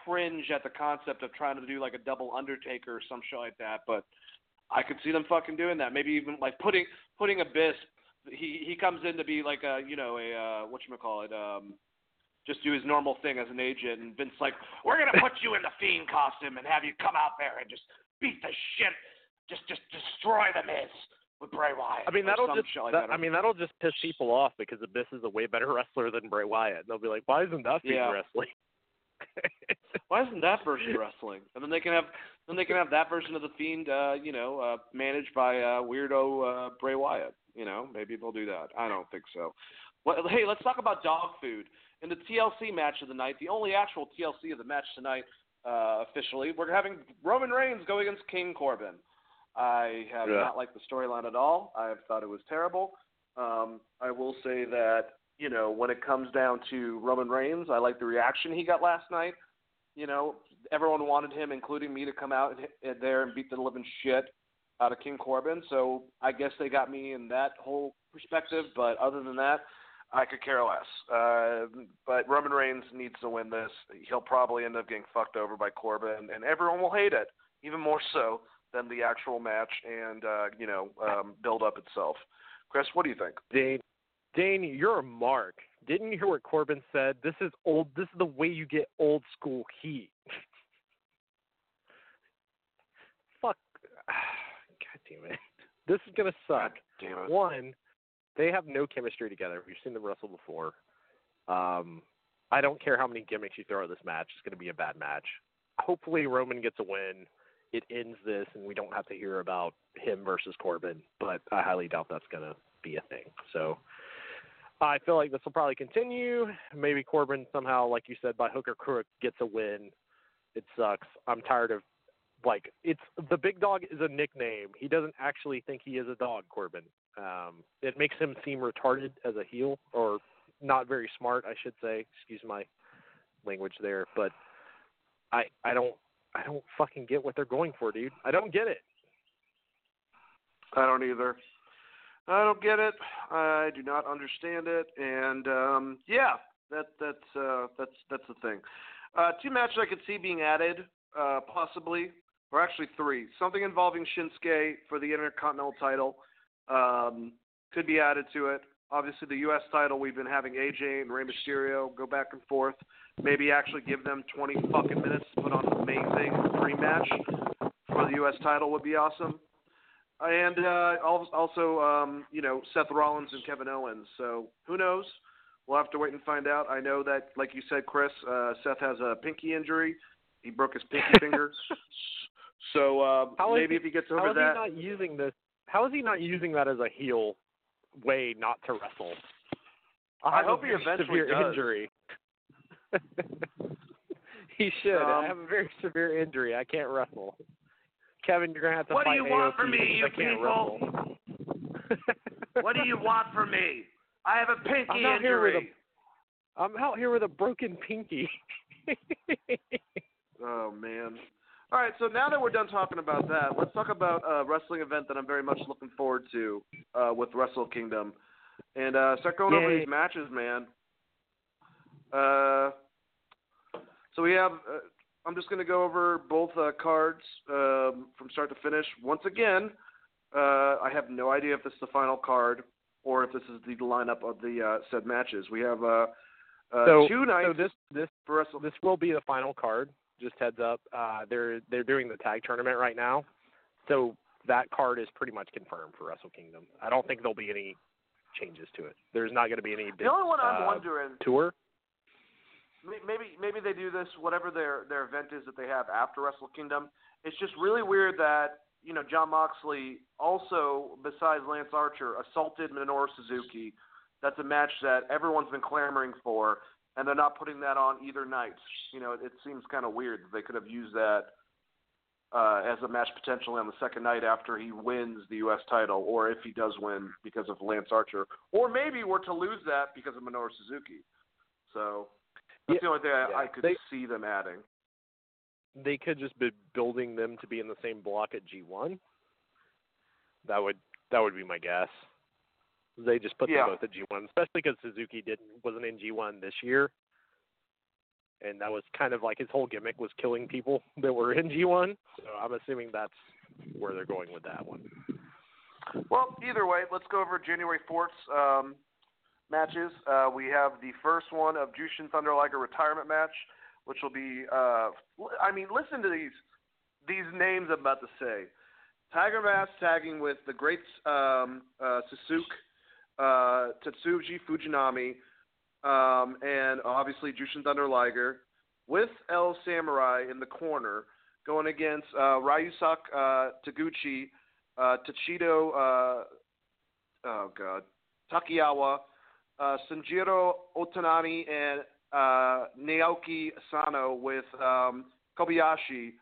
cringe at the concept of trying to do like a double Undertaker or some shit like that, but I could see them fucking doing that. Maybe even like putting putting Abyss. He he comes in to be like a you know a uh, what you call it um just do his normal thing as an agent, and Vince like, we're gonna put you in the fiend costume and have you come out there and just beat the shit, just just destroy the Miz with Bray Wyatt. I mean, that'll just like that, that. I mean that'll just piss people off because the Abyss is a way better wrestler than Bray Wyatt. They'll be like, why isn't that Fiend Yeah. wrestling? why isn't that version wrestling? And then they can have then they can have that version of the fiend, uh, you know, uh, managed by uh, weirdo uh, Bray Wyatt. You know, maybe they'll do that. I don't think so. Well, hey, let's talk about dog food. In the TLC match of the night, the only actual TLC of the match tonight, uh, officially, we're having Roman Reigns go against King Corbin. I have Yeah. not liked the storyline at all. I have thought it was terrible. Um, I will say that you know when it comes down to Roman Reigns, I like the reaction he got last night. You know, everyone wanted him, including me, to come out and, hit- there and beat the living shit out of King Corbin. So I guess they got me in that whole perspective. But other than that, I could care less. Uh, but Roman Reigns needs to win this. He'll probably end up getting fucked over by Corbin, and everyone will hate it even more so than the actual match and uh, you know um, build up itself. Chris, what do you think? Dane, Dane, you're a mark. Didn't you hear what Corbin said? This is old. This is the way you get old school heat. Fuck. God damn it. This is gonna suck. Damn it. One, they have no chemistry together. We've seen them wrestle before. Um, I don't care how many gimmicks you throw at this match. It's going to be a bad match. Hopefully, Roman gets a win. It ends this, and we don't have to hear about him versus Corbin. But I highly doubt that's going to be a thing. So I feel like this will probably continue. Maybe Corbin somehow, like you said, by hook or crook, gets a win. It sucks. I'm tired of like it's the big dog is a nickname. He doesn't actually think he is a dog, Corbin. Um, it makes him seem retarded as a heel, or not very smart, I should say. Excuse my language there, but I I don't I don't fucking get what they're going for, dude. I don't get it. I don't either. I don't get it. I do not understand it, and um, yeah, that that's uh, that's that's the thing. Uh, two matches I could see being added, uh, possibly, or actually three. Something involving Shinsuke for the Intercontinental title um, could be added to it. Obviously, the U.S. title, we've been having AJ and Rey Mysterio go back and forth. Maybe actually give them 20 fucking minutes to put on an amazing rematch for the U.S. title would be awesome. And uh, also, um, you know, Seth Rollins and Kevin Owens. So who knows? We'll have to wait and find out. I know that, like you said, Chris, uh, Seth has a pinky injury. He broke his pinky finger. So uh, How is maybe he- if he gets How over is that, he not using this? How is he not using that as a heel way not to wrestle? I hope he eventually severe does. injury. he should. Um, I have a very severe injury. I can't wrestle. Kevin, you're gonna have to What do fight you want from me, you I can't people? What do you want from me? I have a pinky I'm out here with injury. a I'm out here with a broken pinky. Oh man. All right, so now that we're done talking about that, let's talk about a wrestling event that I'm very much looking forward to uh, with Wrestle Kingdom, and uh, start going over these matches, man. Uh, so we have. Uh, I'm just going to go over both uh, cards um, from start to finish. Once again, uh, I have no idea if this is the final card or if this is the lineup of the uh, said matches. We have uh, uh, so, two nights so this this for Wrestle. this will be the final card. Just heads up. Uh, they're they're doing the tag tournament right now, so that card is pretty much confirmed for Wrestle Kingdom. I don't think there'll be any changes to it. There's not going to be any big the only one I'm uh, wondering tour. Maybe maybe they do this whatever their their event is that they have after Wrestle Kingdom. It's just really weird that you know Jon Moxley also besides Lance Archer assaulted Minoru Suzuki. That's a match that everyone's been clamoring for, and they're not putting that on either night. You know, it, it seems kind of weird that they could have used that uh, as a match potentially on the second night after he wins the U.S. title, or if he does win because of Lance Archer, or maybe we're to lose that because of Minoru Suzuki. So that's the only thing I, yeah. I could They- see them adding. They could just be building them to be in the same block at G1. That would that would be my guess. They just put Yeah. them both at G1, especially because Suzuki didn't wasn't in G1 this year, and that was kind of like his whole gimmick was killing people that were in G1. So I'm assuming that's where they're going with that one. Well, either way, let's go over January 4th's um, matches. Uh, we have the first one of Jushin Thunder Liger retirement match, which will be. Uh, I mean, listen to these these names I'm about to say. Tiger Mask tagging with the great um, uh, Sasuke, uh, Tetsuji Fujinami, um, and obviously Jushin Thunder Liger, with El Samurai in the corner, going against uh, Ryusak uh, Taguchi, uh, Tachido, uh, oh god, Takiyawa, uh, Sanjiro Otanami, and uh, Naoki Asano with um, Kobayashi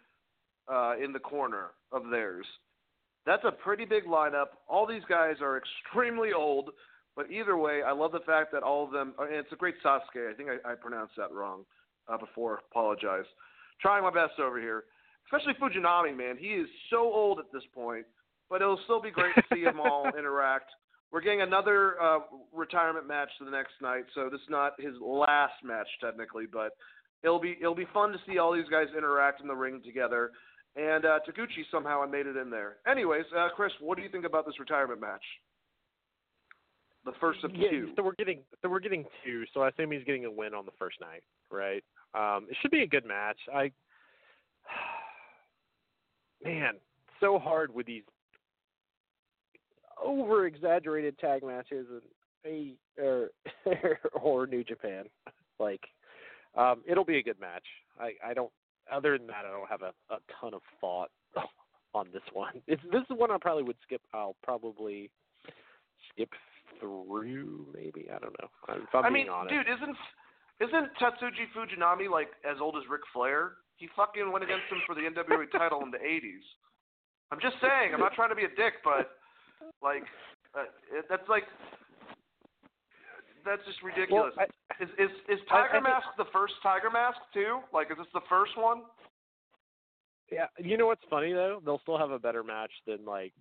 uh, in the corner of theirs. That's a pretty big lineup. All these guys are extremely old, but either way, I love the fact that all of them. And it's a great Sasuke. I think I, I pronounced that wrong uh, before. Apologize. Trying my best over here. Especially Fujinami, man. He is so old at this point, but it'll still be great to see them all interact. We're getting another uh, retirement match the next night, so this is not his last match technically, but it'll be it'll be fun to see all these guys interact in the ring together. And uh, Taguchi somehow made it in there. Anyways, uh, Chris, what do you think about this retirement match? The first of yeah, two. So we're getting so we're getting two. So I assume he's getting a win on the first night, right? Um, it should be a good match. I man, so hard with these over exaggerated tag matches and a or or New Japan. Like um, it'll be a good match. I I don't other than that I don't have a, a ton of thought on this one. It's this is one I probably would skip. I'll probably skip through maybe. I don't know. If I'm I mean, honest. dude, isn't isn't Tatsuji Fujinami like as old as Ric Flair? He fucking went against him for the NWA title in the '80s. I'm just saying. I'm not trying to be a dick, but like, uh, it, that's like, that's just well, ridiculous. I, is is is I- I Tiger think- Mask the first Tiger Mask too? Like, is this the first one? yeah, you know what's funny though? They'll still have a better match than like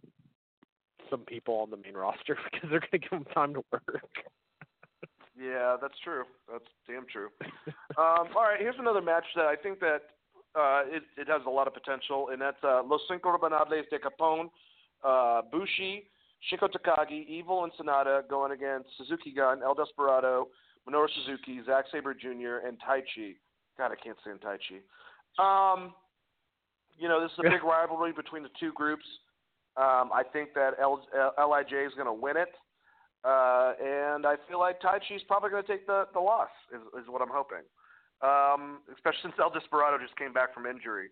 some people on the main roster because they're going to give them time to work. Yeah, that's true. That's damn true. um, all right, here's another match that I think that uh, it, it has a lot of potential, and that's uh, Los Ingobernables de Japón, uh, Bushi, Shingo Takagi, Evil and Sanada going against Suzuki Gun, El Desperado, Minoru Suzuki, Zack Sabre Jr., and Taichi. God, I can't stand Taichi. Um, you know, this is a big rivalry between the two groups. Um, I think that L, L, Lij is going to win it. Uh, and I feel like Tai Chi's probably going to take the, the loss, is, is what I'm hoping. Um, especially since El Desperado just came back from injury.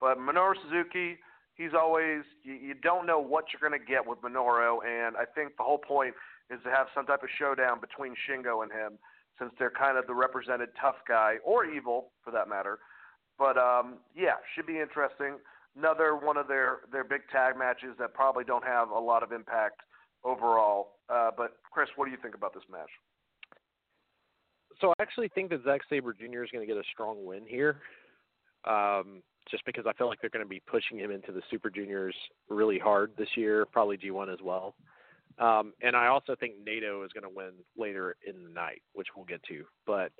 But Minoru Suzuki, he's always, you, you don't know what you're going to get with Minoru, and I think the whole point is to have some type of showdown between Shingo and him, since they're kind of the represented tough guy or evil for that matter. But um, yeah, should be interesting. Another one of their their big tag matches that probably don't have a lot of impact overall. Uh, but Chris, what do you think about this match? So I actually think that Zack Sabre Jr. is going to get a strong win here, um, just because I feel like they're going to be pushing him into the Super Juniors really hard this year, probably G1 as well. Um, and I also think Naito is going to win later in the night, which we'll get to. But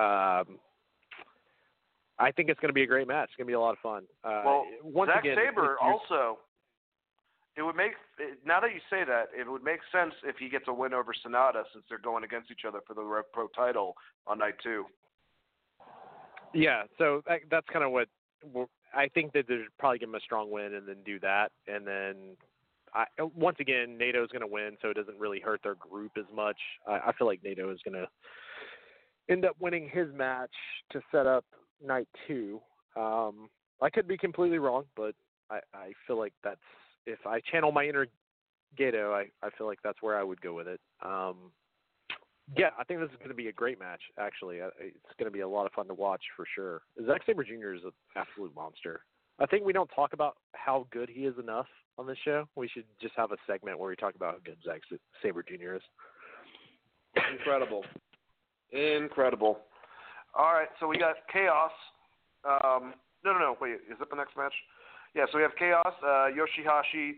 um, I think it's going to be a great match. It's going to be a lot of fun. Uh, well, once Zack again, Sabre also. It would make now that you say that it would make sense if he gets a win over Sanada since they're going against each other for the Rev Pro title on night two. Yeah, so that, that's kind of what I think that they're probably give him a strong win and then do that, and then I, once again Naito is going to win, so it doesn't really hurt their group as much. I, I feel like Naito is going to end up winning his match to set up night two. Um, I could be completely wrong, but I, I feel like that's if I channel my inner Gedo, I, I feel like that's where I would go with it. Um, yeah, I think this is going to be a great match. Actually, it's going to be a lot of fun to watch for sure. Zack Sabre Jr. is an absolute monster. I think we don't talk about how good he is enough on this show. We should just have a segment where we talk about how good Zack Sabre Jr. is. Incredible, incredible. All right, so we got Chaos. Um, no, no, no. Wait, is that the next match? Yeah, so we have Chaos, uh, Yoshihashi,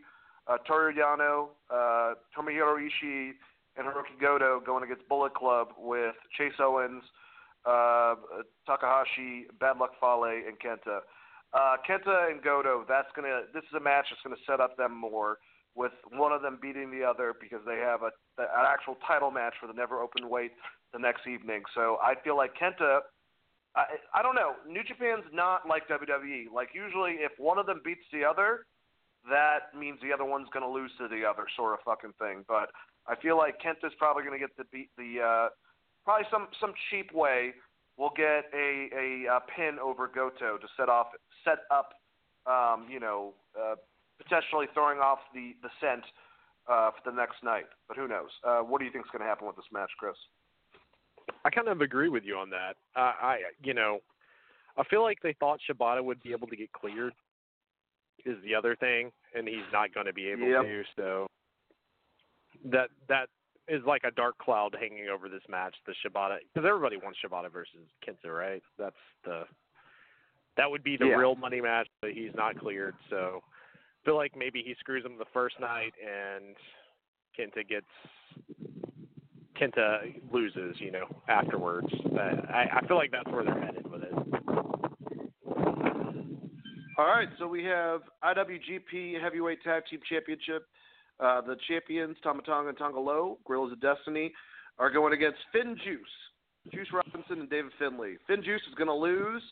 uh, Toru Yano, uh, Tomohiro Ishii, and Hiroki Goto going against Bullet Club with Chase Owens, uh, Takahashi, Bad Luck Fale, and Kenta. Uh, Kenta and Goto, that's gonna. This is a match that's gonna set up them more with one of them beating the other because they have a an actual title match for the never open weight the next evening. So I feel like Kenta I, I don't know. New Japan's not like WWE. Like usually, if one of them beats the other, that means the other one's going to lose to the other, sort of fucking thing. But I feel like Kenta's probably going to get the beat the uh, probably some some cheap way. We'll get a, a, a pin over Goto to set off set up, um, you know, uh, potentially throwing off the the scent uh, for the next night. But who knows? Uh, what do you think is going to happen with this match, Chris? I kind of agree with you on that. Uh, I, you know, I feel like they thought Shibata would be able to get cleared. Is the other thing, and he's not going to be able yep. to. So that that is like a dark cloud hanging over this match. The Shibata, because everybody wants Shibata versus Kenta, right? That's the that would be the yeah. real money match, but he's not cleared. So I feel like maybe he screws him the first night, and Kenta gets Kenta loses, you know, afterwards. I, I feel like that's where they're headed with it. All right, so we have IWGP Heavyweight Tag Team Championship. Uh, the champions, Tama Tonga and Tanga Loa, Guerrillas of Destiny, are going against Finn Juice, Juice Robinson, and David Finlay. Finn Juice is going to lose,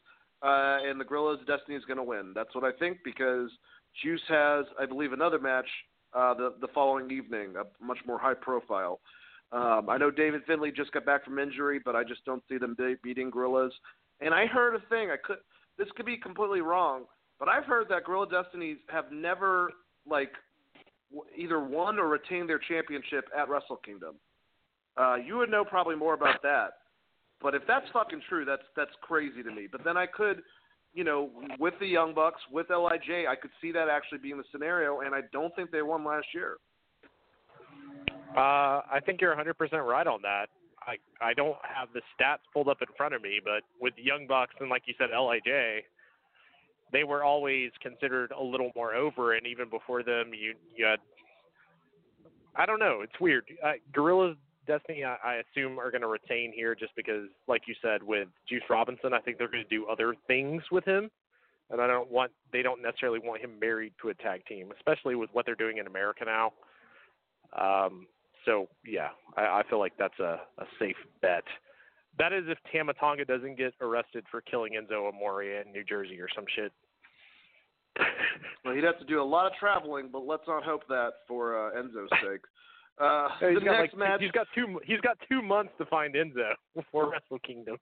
uh, and the Guerrillas of Destiny is going to win. That's what I think because Juice has, I believe, another match uh, the the following evening, a much more high profile. Um, I know David Finlay just got back from injury, but I just don't see them be- beating Guerrillas. And I heard a thing. I could. This could be completely wrong, but I've heard that Guerrilla Destinies have never like either won or retained their championship at Wrestle Kingdom. Uh, you would know probably more about that. But if that's fucking true, that's that's crazy to me. But then I could, you know, with the Young Bucks, with Lij, I could see that actually being the scenario, and I don't think they won last year. Uh, I think you're 100% right on that. I I don't have the stats pulled up in front of me, but with Young Bucks and like you said, Lij, they were always considered a little more over, and even before them, you you had. I don't know. It's weird. Uh, Guerrillas Destiny, I, I assume, are going to retain here just because, like you said, with Juice Robinson, I think they're going to do other things with him, and I don't want they don't necessarily want him married to a tag team, especially with what they're doing in America now. Um, so yeah, I, I feel like that's a, a safe bet. That is if Tama Tonga doesn't get arrested for killing Enzo Amore in New Jersey or some shit. well, he'd have to do a lot of traveling, but let's not hope that for uh, Enzo's sake. Uh, he's the next like, match. He's got two. He's got two months to find Enzo before Wrestle Kingdom.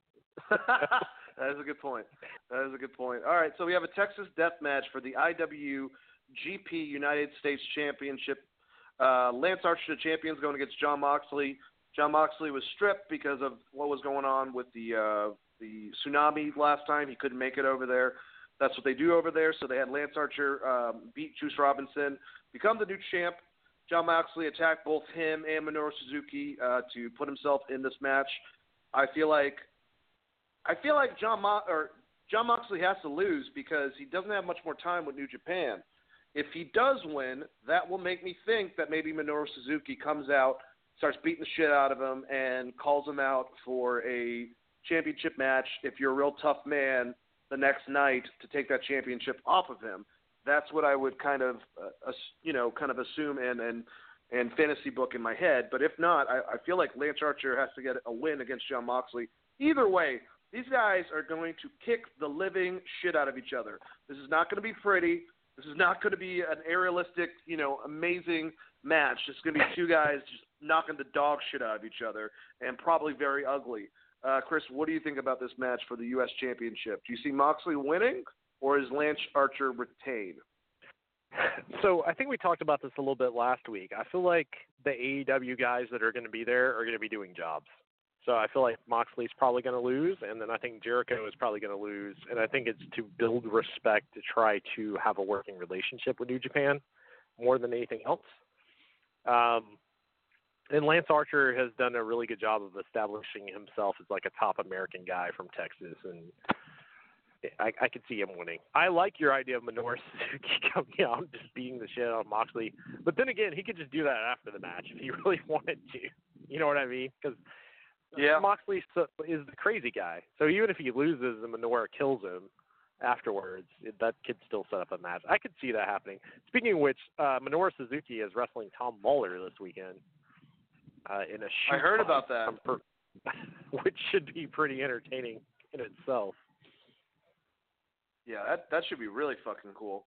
that is a good point. That is a good point. All right, so we have a Texas Death Match for the IWGP United States Championship Uh, Lance Archer, the champions, going against Jon Moxley. Jon Moxley was stripped because of what was going on with the uh, the tsunami last time. He couldn't make it over there. That's what they do over there. So they had Lance Archer um, beat Juice Robinson, become the new champ. Jon Moxley attacked both him and Minoru Suzuki uh, to put himself in this match. I feel like I feel like John Mo- or Jon Moxley has to lose because he doesn't have much more time with New Japan. If he does win, that will make me think that maybe Minoru Suzuki comes out, starts beating the shit out of him, and calls him out for a championship match. If you're a real tough man, the next night to take that championship off of him. That's what I would kind of, uh, you know, kind of assume and and and fantasy book in my head. But if not, I, I feel like Lance Archer has to get a win against Jon Moxley. Either way, these guys are going to kick the living shit out of each other. This is not going to be pretty. This is not going to be an aerialistic, you know, amazing match. It's going to be two guys just knocking the dog shit out of each other and probably very ugly. Uh, Chris, what do you think about this match for the U.S. Championship? Do you see Moxley winning, or is Lance Archer retain? So I think we talked about this a little bit last week. I feel like the AEW guys that are going to be there are going to be doing jobs. So I feel like Moxley's probably going to lose, and then I think Jericho is probably going to lose. And I think it's to build respect to try to have a working relationship with New Japan more than anything else. Um, and Lance Archer has done a really good job of establishing himself as like a top American guy from Texas, and I, I could see him winning. I like your idea of Minoru Suzuki coming out and just beating the shit out of Moxley, but then again, he could just do that after the match if he really wanted to. You know what I mean? Because yeah. Moxley is the crazy guy. So even if he loses and Minoru kills him afterwards, that could still set up a match. I could see that happening. Speaking of which, uh, Minoru Suzuki is wrestling Tom Muller this weekend uh, in a shoot I heard about that. Which should be pretty entertaining in itself. Yeah, that that should be really fucking cool.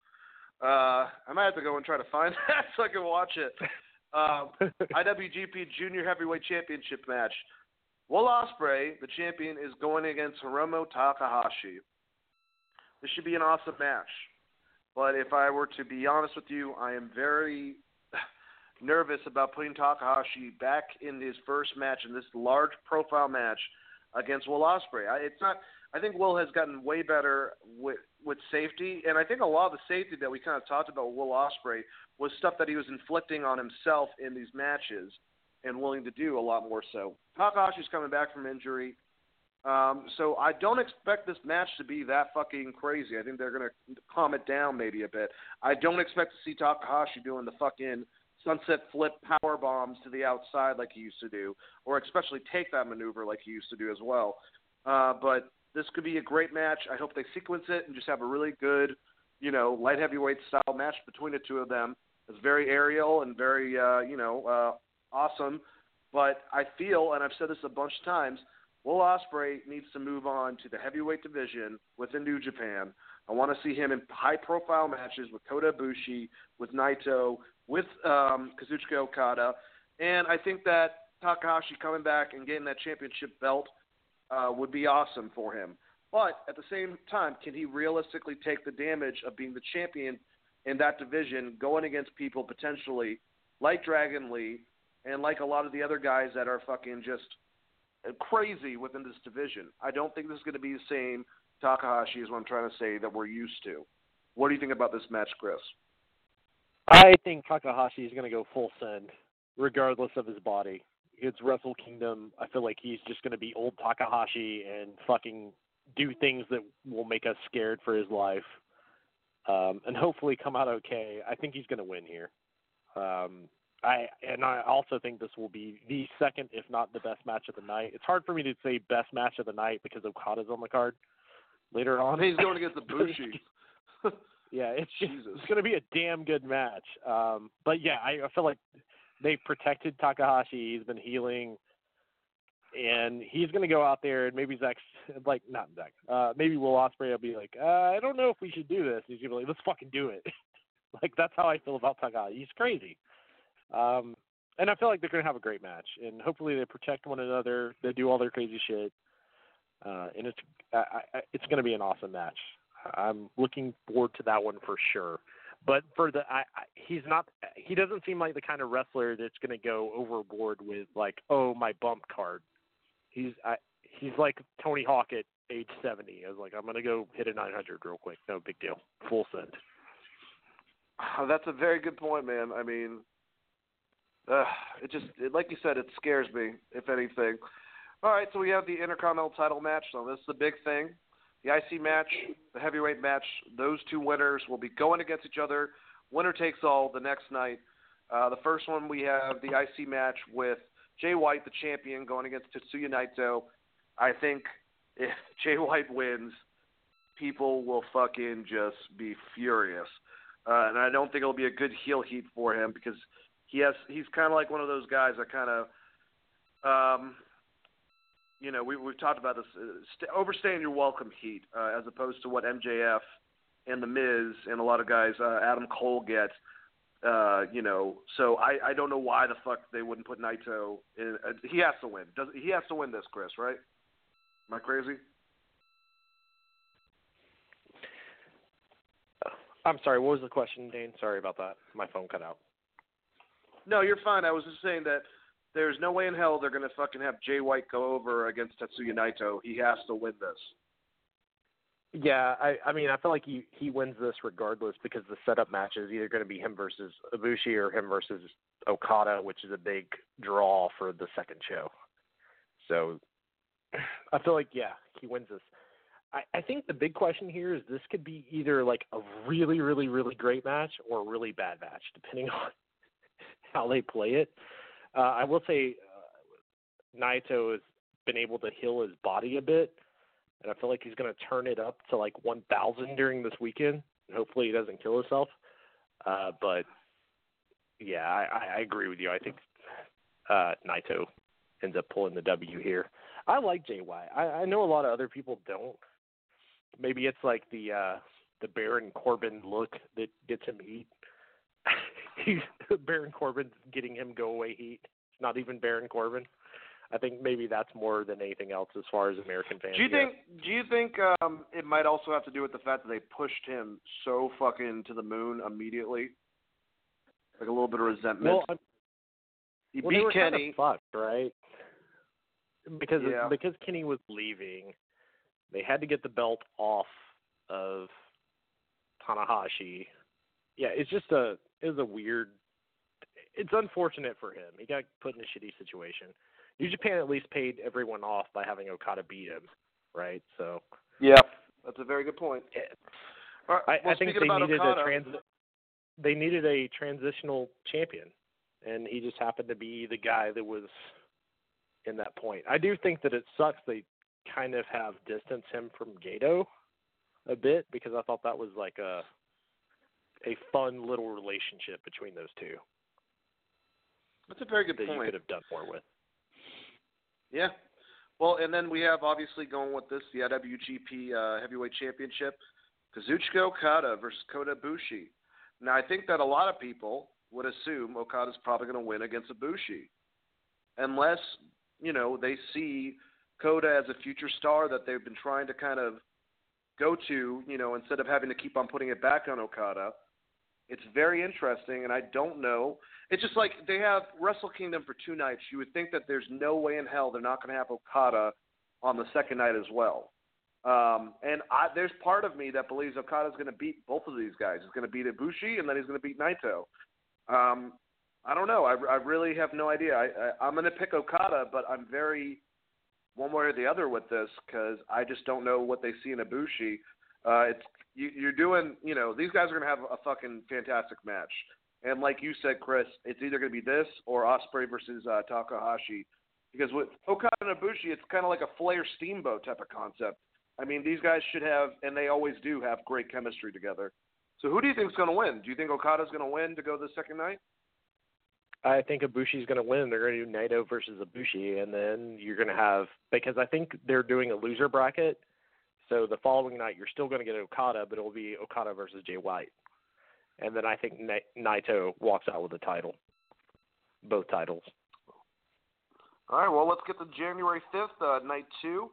Uh, I might have to go and try to find that so I can watch it. Um, IWGP Junior Heavyweight Championship match. Will Ospreay, the champion, is going against Hiromu Takahashi. This should be an awesome match. But if I were to be honest with you, I am very nervous about putting Takahashi back in his first match in this large profile match against Will Ospreay. I, it's not. I think Will has gotten way better with with safety, and I think a lot of the safety that we kind of talked about Will Ospreay was stuff that he was inflicting on himself in these matches and willing to do a lot more so. Takahashi's coming back from injury. Um, so I don't expect this match to be that fucking crazy. I think they're to calm it down maybe a bit. I don't expect to see Takahashi doing the fucking sunset flip power bombs to the outside like he used to do, or especially take that maneuver like he used to do as well. Uh, but this could be a great match. I hope they sequence it and just have a really good, you know, light heavyweight style match between the two of them. It's very aerial and very, uh, you know, uh, awesome. But I feel, and I've said this a bunch of times, Will Ospreay needs to move on to the heavyweight division within New Japan. I want to see him in high-profile matches with Kota Ibushi, with Naito, with um, Kazuchika Okada, and I think that Takahashi coming back and getting that championship belt uh, would be awesome for him. But at the same time, can he realistically take the damage of being the champion in that division, going against people potentially like Dragon Lee and like a lot of the other guys that are fucking just crazy within this division? I don't think this is going to be the same Takahashi is what I'm trying to say that we're used to. What do you think about this match, Chris? I think Takahashi is going to go full send, regardless of his body. It's Wrestle Kingdom. I feel like he's just going to be old Takahashi and fucking do things that will make us scared for his life, um, and hopefully come out okay. I think he's going to win here. Um, I and I also think this will be the second, if not the best match of the night. It's hard for me to say best match of the night because Okada's on the card later on. He's going against the Bushi. yeah, it's just, it's going to be a damn good match. Um, but yeah, I, I feel like they protected Takahashi. He's been healing, and he's going to go out there and maybe Zack, like not Zack, uh, maybe Will Ospreay will be like, uh, I don't know if we should do this. He's going to be like, let's fucking do it. like that's how I feel about Takahashi. He's crazy. Um, and I feel like they're going to have a great match, and hopefully they protect one another. They do all their crazy shit, uh, and it's I, I, it's going to be an awesome match. I'm looking forward to that one for sure. But for the, I, I, he's not. He doesn't seem like the kind of wrestler that's going to go overboard with like, oh, my bump card. He's, I, he's like Tony Hawk at age 70. I was like, I'm going to go hit a 900 real quick. No big deal. Full send. Oh, that's a very good point, man. I mean, uh, it just, it, like you said, it scares me, if anything. All right, so we have the Intercontinental title match. So this is the big thing. The IC match, the heavyweight match, those two winners will be going against each other. Winner takes all the next night. Uh, the first one we have the IC match with Jay White, the champion, going against Tetsuya Naito. I think if Jay White wins, people will fucking just be furious. Uh, and I don't think it'll be a good heel heat for him because he has he's kind of like one of those guys that kind of um, you know, we, we've talked about this uh, st- overstaying your welcome heat, uh, as opposed to what MJF and The Miz and a lot of guys, uh, Adam Cole get. Uh, you know, so I, I don't know why the fuck they wouldn't put Naito in. Uh, he has to win. Does he has to win this, Chris? Right? Am I crazy? I'm sorry. What was the question, Dane? Sorry about that. My phone cut out. No, you're fine. I was just saying that there's no way in hell they're going to fucking have Jay White go over against Tetsuya Naito. He has to win this. Yeah, I I mean I feel like he he wins this regardless because the setup match is either going to be him versus Ibushi or him versus Okada, which is a big draw for the second show. So I feel like yeah, he wins this. I, I think the big question here is this could be either like a really, really, really great match or a really bad match, depending on how they play it. Uh, I will say uh, Naito has been able to heal his body a bit, and I feel like he's going to turn it up to like 1,000 during this weekend. And hopefully, he doesn't kill himself. Uh, but yeah, I, I agree with you. I think uh, Naito ends up pulling the W here. I like JY. I, I know a lot of other people don't. Maybe it's like the uh, the Baron Corbin look that gets him heat. He's Baron Corbin's getting him go away heat. It's not even Baron Corbin. I think maybe that's more than anything else as far as American fans. Do you think? Do you think um, it might also have to do with the fact that they pushed him so fucking to the moon immediately? Like a little bit of resentment. Well, I'm, he well, beat they were Kenny. Kind of fucked, right? Because Yeah. because Kenny was leaving, they had to get the belt off of Tanahashi. Yeah, it's just a it was a weird. It's unfortunate for him. He got put in a shitty situation. New Japan at least paid everyone off by having Okada beat him, right? So yeah, that's a very good point. All right, I, well, I think they needed Okada, a trans. They needed a transitional champion, and he just happened to be the guy that was in that point. I do think that it sucks they kind of have distanced him from Gato a bit because I thought that was like a a fun little relationship between those two That's a very good that you could have done more with. Yeah. Well, and then we have obviously going with this the IWGP uh, Heavyweight Championship, Kazuchika Okada versus Kota Ibushi. Now, I think that a lot of people would assume Okada's probably going to win against Ibushi, unless you know they see Kota as a future star that they've been trying to kind of go to. You know, instead of having to keep on putting it back on Okada. It's very interesting, and I don't know. It's just like they have Wrestle Kingdom for two nights. You would think that there's no way in hell they're not going to have Okada on the second night as well. Um, and I, there's part of me that believes Okada's going to beat both of these guys. He's going to beat Ibushi, and then he's going to beat Naito. Um, I don't know. I, I really have no idea. I, I, I'm going to pick Okada, but I'm very one way or the other with this because I just don't know what they see in Ibushi. Uh, it's you, you're doing, you know, these guys are going to have a fucking fantastic match. And like you said, Chris, it's either going to be this or Ospreay versus uh, Takahashi. Because with Okada and Ibushi, it's kind of like a Flair Steamboat type of concept. I mean, these guys should have, and they always do have great chemistry together. So who do you think is going to win? Do you think Okada's going to win to go the second night? I think Ibushi's going to win. They're going to do Naito versus Ibushi, and then you're going to have because I think they're doing a loser bracket. So the following night, you're still going to get Okada, but it'll be Okada versus Jay White, and then I think Na- Naito walks out with the title, both titles. All right, well, let's get to January 5th, uh, night two.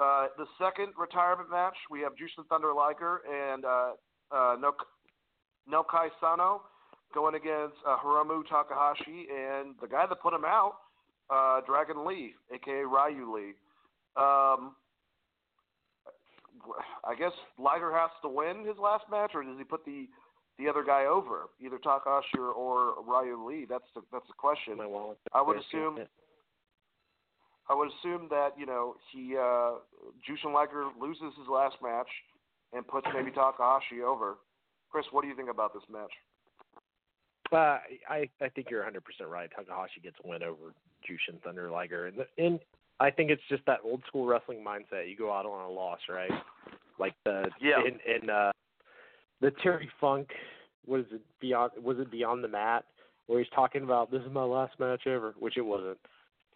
Uh, the second retirement match, we have Jushin Thunder Liger and uh, uh, Nok- Naoki Sano going against uh, Hiromu Takahashi and the guy that put him out, uh, Dragon Lee, aka Ryu Lee. Um, I guess Liger has to win his last match, or does he put the the other guy over, either Takahashi or, or Ryu Lee? That's the that's the question. I would assume. I would assume that you know he uh, Jushin Liger loses his last match and puts maybe Takahashi over. Chris, what do you think about this match? Uh, I I think you're 100 percent right. Takahashi gets a win over Jushin Thunder Liger, and and I think it's just that old school wrestling mindset. You go out on a loss, right? Like the yeah. in, in uh, the Terry Funk was it beyond was it beyond the mat where he's talking about this is my last match ever, which it wasn't.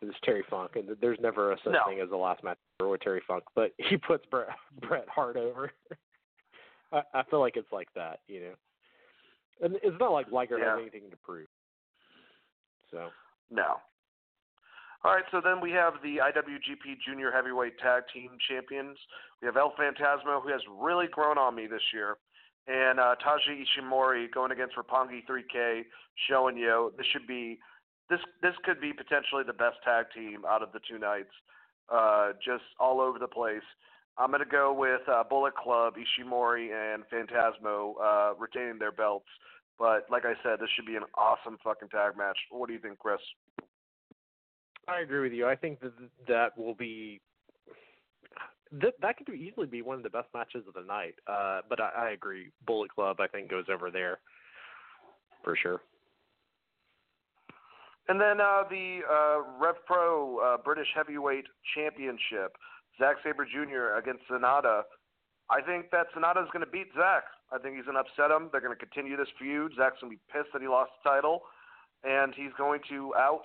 It was Terry Funk, and there's never a such no. thing as the last match ever with Terry Funk. But he puts Bret Bret Hart over. I, I feel like it's like that, you know. And it's not like Liger yeah. has anything to prove. So no. All right, so then we have the IWGP Junior Heavyweight Tag Team Champions. We have El Phantasmo, who has really grown on me this year, and uh, Taiji Ishimori going against Roppongi 3K, showing you this should be this this could be potentially the best tag team out of the two nights. Uh, just all over the place. I'm to go with uh, Bullet Club, Ishimori, and Phantasmo uh, retaining their belts. But like I said, this should be an awesome fucking tag match. What do you think, Chris? I agree with you. I think that that will be that that could easily be one of the best matches of the night. Uh, but I, I agree. Bullet Club, I think, goes over there for sure. And then uh, the uh, Rev Pro uh, British Heavyweight Championship, Zack Sabre Jr. against Sanada. I think that Sanada is going to beat Zack. I think he's going to upset him. They're going to continue this feud. Zack's going to be pissed that he lost the title, and he's going to out,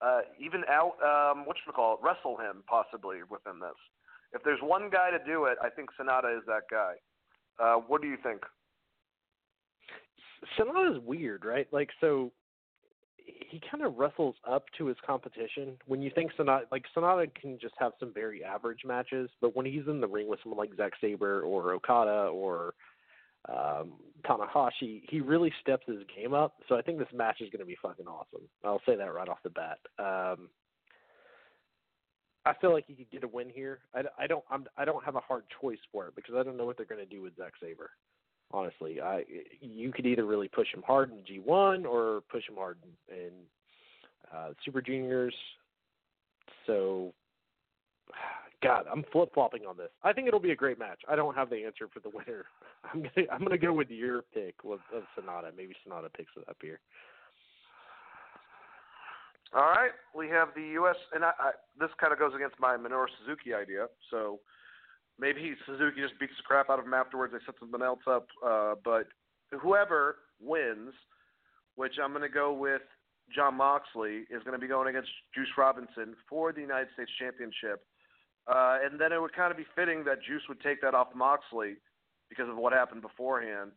uh, even out, um, what should we call it, wrestle him possibly within this. If there's one guy to do it, I think Sanada is that guy. Uh, what do you think? Sanada is weird, right? Like, so he kind of wrestles up to his competition. When you think Sanada, like Sanada can just have some very average matches, but when he's in the ring with someone like Zack Sabre or Okada or um, Tanahashi, he really steps his game up. So I think this match is going to be fucking awesome. I'll say that right off the bat. Um, I feel like he could get a win here. I, I don't I'm, I don't have a hard choice for it because I don't know what they're going to do with Zack Sabre. Honestly, I you could either really push him hard in G1 or push him hard in, in uh, Super Juniors. So, God, I'm flip flopping on this. I think it'll be a great match. I don't have the answer for the winner. I'm gonna I'm gonna go with your pick of, of Sanada. Maybe Sanada picks it up here. All right, we have the U.S. and I, I, this kind of goes against my Minoru Suzuki idea. So maybe he, Suzuki just beats the crap out of him afterwards. They set something else up. Uh, but whoever wins, which I'm going to go with Jon Moxley, is going to be going against Juice Robinson for the United States Championship. Uh, and then it would kind of be fitting that Juice would take that off Moxley because of what happened beforehand.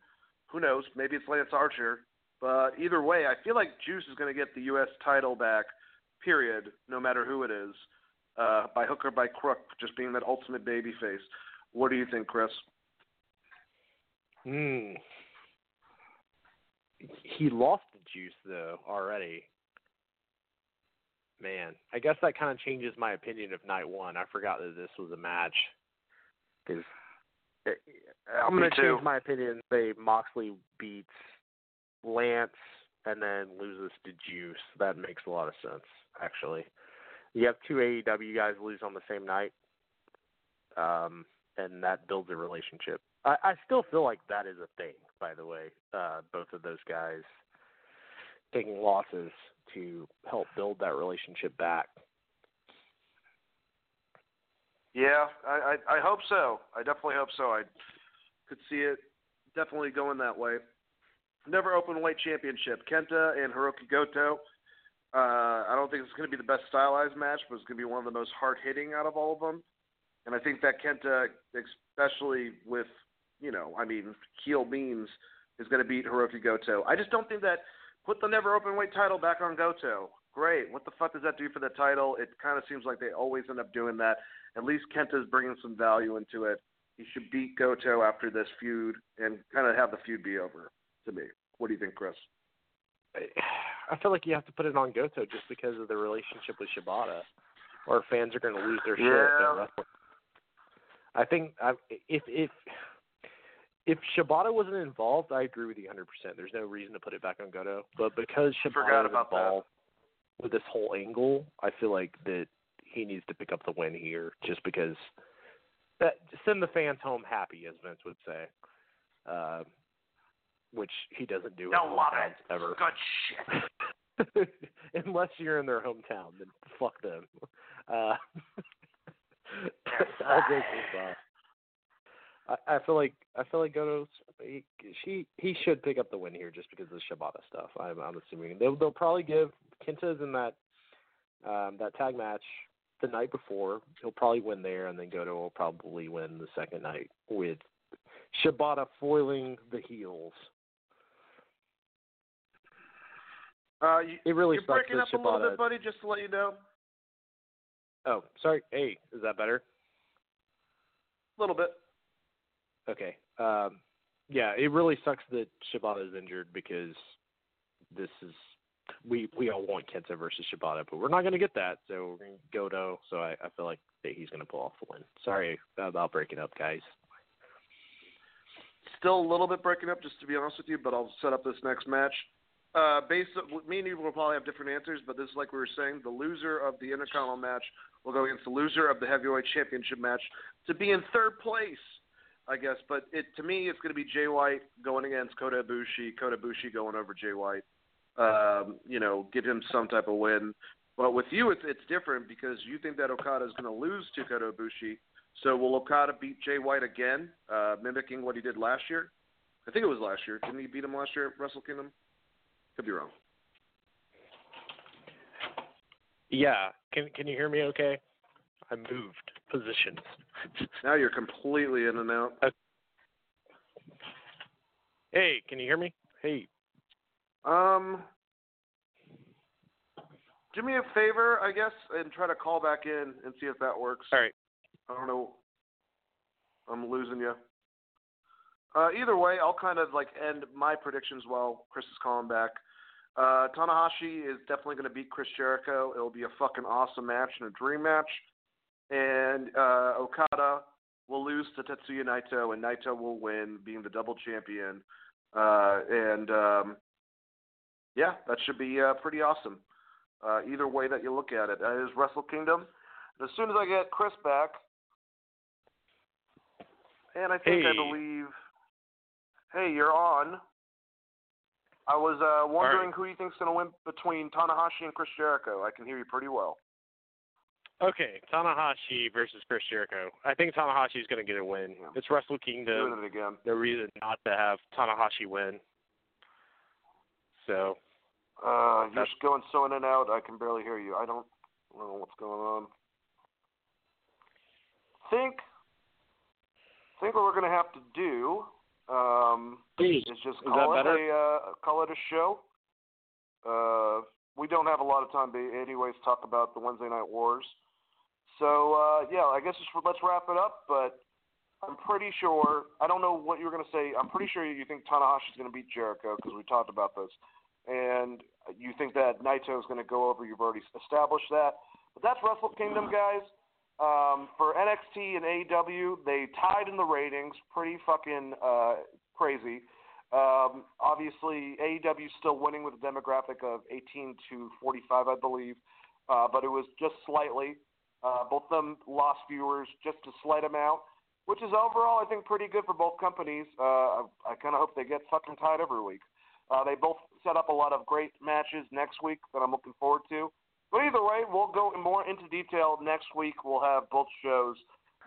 Who knows? Maybe it's Lance Archer. But either way, I feel like Juice is going to get the U.S. title back, period, no matter who it is, uh, by hook or by crook, just being that ultimate baby face. What do you think, Chris? Hmm. He lost the Juice, though, already. Man, I guess that kind of changes my opinion of night one. I forgot that this was a match. Because I'm going to change my opinion and say Moxley beats Lance and then loses to Juice. That makes a lot of sense, actually. You have two AEW guys lose on the same night, um, and that builds a relationship. I, I still feel like that is a thing, by the way. Uh, both of those guys taking losses to help build that relationship back. Yeah, I, I, I hope so. I definitely hope so. I could see it definitely going that way NEVER Openweight championship. Kenta and Hiroki Goto. Uh, I don't think it's going to be the best stylized match, but it's going to be one of the most hard hitting out of all of them. And I think that Kenta, especially with, you know, I mean, heel means, is going to beat Hiroki Goto. I just don't think that put the NEVER Openweight title back on Goto. Great. What the fuck does that do for the title? It kind of seems like they always end up doing that. At least Kenta's bringing some value into it. He should beat Goto after this feud and kind of have the feud be over. to me. What do you think, Chris? I feel like you have to put it on Goto just because of the relationship with Shibata, or fans are going to lose their yeah. shit. I think I, if if if Shibata wasn't involved, I agree with you 100. percent There's no reason to put it back on Goto, but because Shibata is involved that. with this whole angle, I feel like that he needs to pick up the win here, just because that send the fans home happy, as Vince would say. Uh, which he doesn't do. Don't love it. Ever. Good shit. Unless you're in their hometown, then fuck them. Uh, all jokes aside, I, I feel like I feel like Goto's he, she he should pick up the win here just because of the Shibata stuff. I'm, I'm assuming they'll they'll probably give Kenta's in that um, that tag match the night before. He'll probably win there, and then Goto will probably win the second night with Shibata foiling the heels. Uh, you, it really you're breaking up a little bit, buddy. Just to let you know, Oh, sorry. Hey, is that better? a little bit. Okay. Um, yeah, it really sucks that Shibata is injured because this is we we all want Kenta versus Shibata, but we're not going to get that. So we're going to Goto. So I, I feel like that he's going to pull off the win. Sorry about breaking up, guys. Still a little bit breaking up, just to be honest with you, but I'll set up this next match. Uh, based on, me and you will probably have different answers, but this is like we were saying. The loser of the Intercontinental match will go against the loser of the Heavyweight Championship match to be in third place, I guess. But it to me, it's going to be Jay White going against Kota Ibushi. Kota Ibushi going over Jay White. Um, you know, give him some type of win. But with you, it's, it's different because you think that Okada is going to lose to Kota Ibushi. So will Okada beat Jay White again, uh, mimicking what he did last year? I think it was last year. Didn't he beat him last year at Wrestle Kingdom? Could be wrong. Yeah. Can Can you hear me? Okay. I moved positions. now you're completely in and out. Uh, hey, can you hear me? Hey. Um. Do me a favor, I guess, and try to call back in and see if that works. All right. I don't know. I'm losing you. Uh, either way, I'll kind of like end my predictions while Chris is calling back. Uh, Tanahashi is definitely going to beat Chris Jericho. It'll be a fucking awesome match and a dream match. And uh, Okada will lose to Tetsuya Naito, and Naito will win, being the double champion. Uh, and um, yeah, that should be uh, pretty awesome. Uh, either way that you look at it, is Wrestle Kingdom. And as soon as I get Chris back, and I think hey. I believe, hey, you're on. I was uh, wondering right. who you think's going to win between Tanahashi and Chris Jericho. I can hear you pretty well. Okay, Tanahashi versus Chris Jericho. I think Tanahashi is going to get a win. Yeah. It's Wrestle Kingdom. Doing it again. No reason not to have Tanahashi win. So. Uh, you're just going so in and out. I can barely hear you. I don't, I don't know what's going on. Think, think what we're going to have to do um, Please. is just call that it better? a uh, call it a show. Uh, we don't have a lot of time to, anyways, talk about the Wednesday Night Wars. So uh, yeah, I guess let's wrap it up. But I'm pretty sure. I don't know what you were going to say. I'm pretty sure you think Tanahashi's going to beat Jericho because we talked about this, and you think that Naito is going to go over. You've already established that. But that's Wrestle Kingdom, guys. Um, for NXT and AEW, they tied in the ratings. Pretty fucking uh, crazy. Um, obviously, AEW is still winning with a demographic of 18 to 45, I believe, uh, but it was just slightly. Uh, both of them lost viewers just a slight amount, which is overall, I think, pretty good for both companies. Uh, I, I kind of hope they get fucking tied every week. Uh, they both set up a lot of great matches next week that I'm looking forward to. But either way, we'll go more into detail next week. We'll have both shows.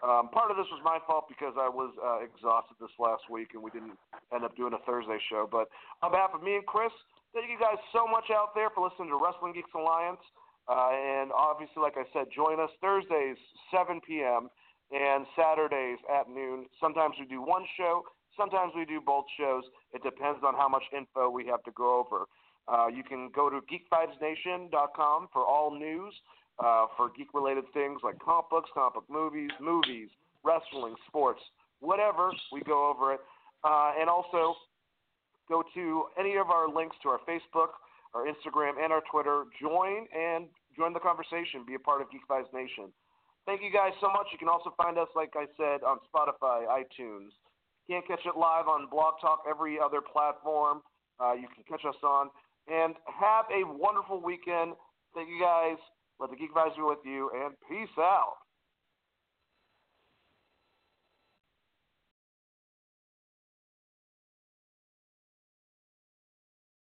Um, part of this was my fault because I was uh, exhausted this last week and we didn't end up doing a Thursday show. But on behalf of me and Chris, thank you guys so much out there for listening to Wrestling Geeks Alliance. Uh, and obviously, like I said, join us Thursdays, 7 p.m., and Saturdays at noon. Sometimes we do one show, sometimes we do both shows. It depends on how much info we have to go over. Uh, you can go to geekvibesnation.com for all news uh, for geek-related things like comic books, comic book movies, movies, wrestling, sports, whatever. We go over it. Uh, and also, go to any of our links to our Facebook, our Instagram, and our Twitter. Join and join the conversation. Be a part of Geek Vibes Nation. Thank you guys so much. You can also find us, like I said, on Spotify, iTunes. Can't catch it live on Blog Talk, every other platform uh, you can catch us on. And have a wonderful weekend. Thank you guys. Let the Geek Vibes be with you, and peace out.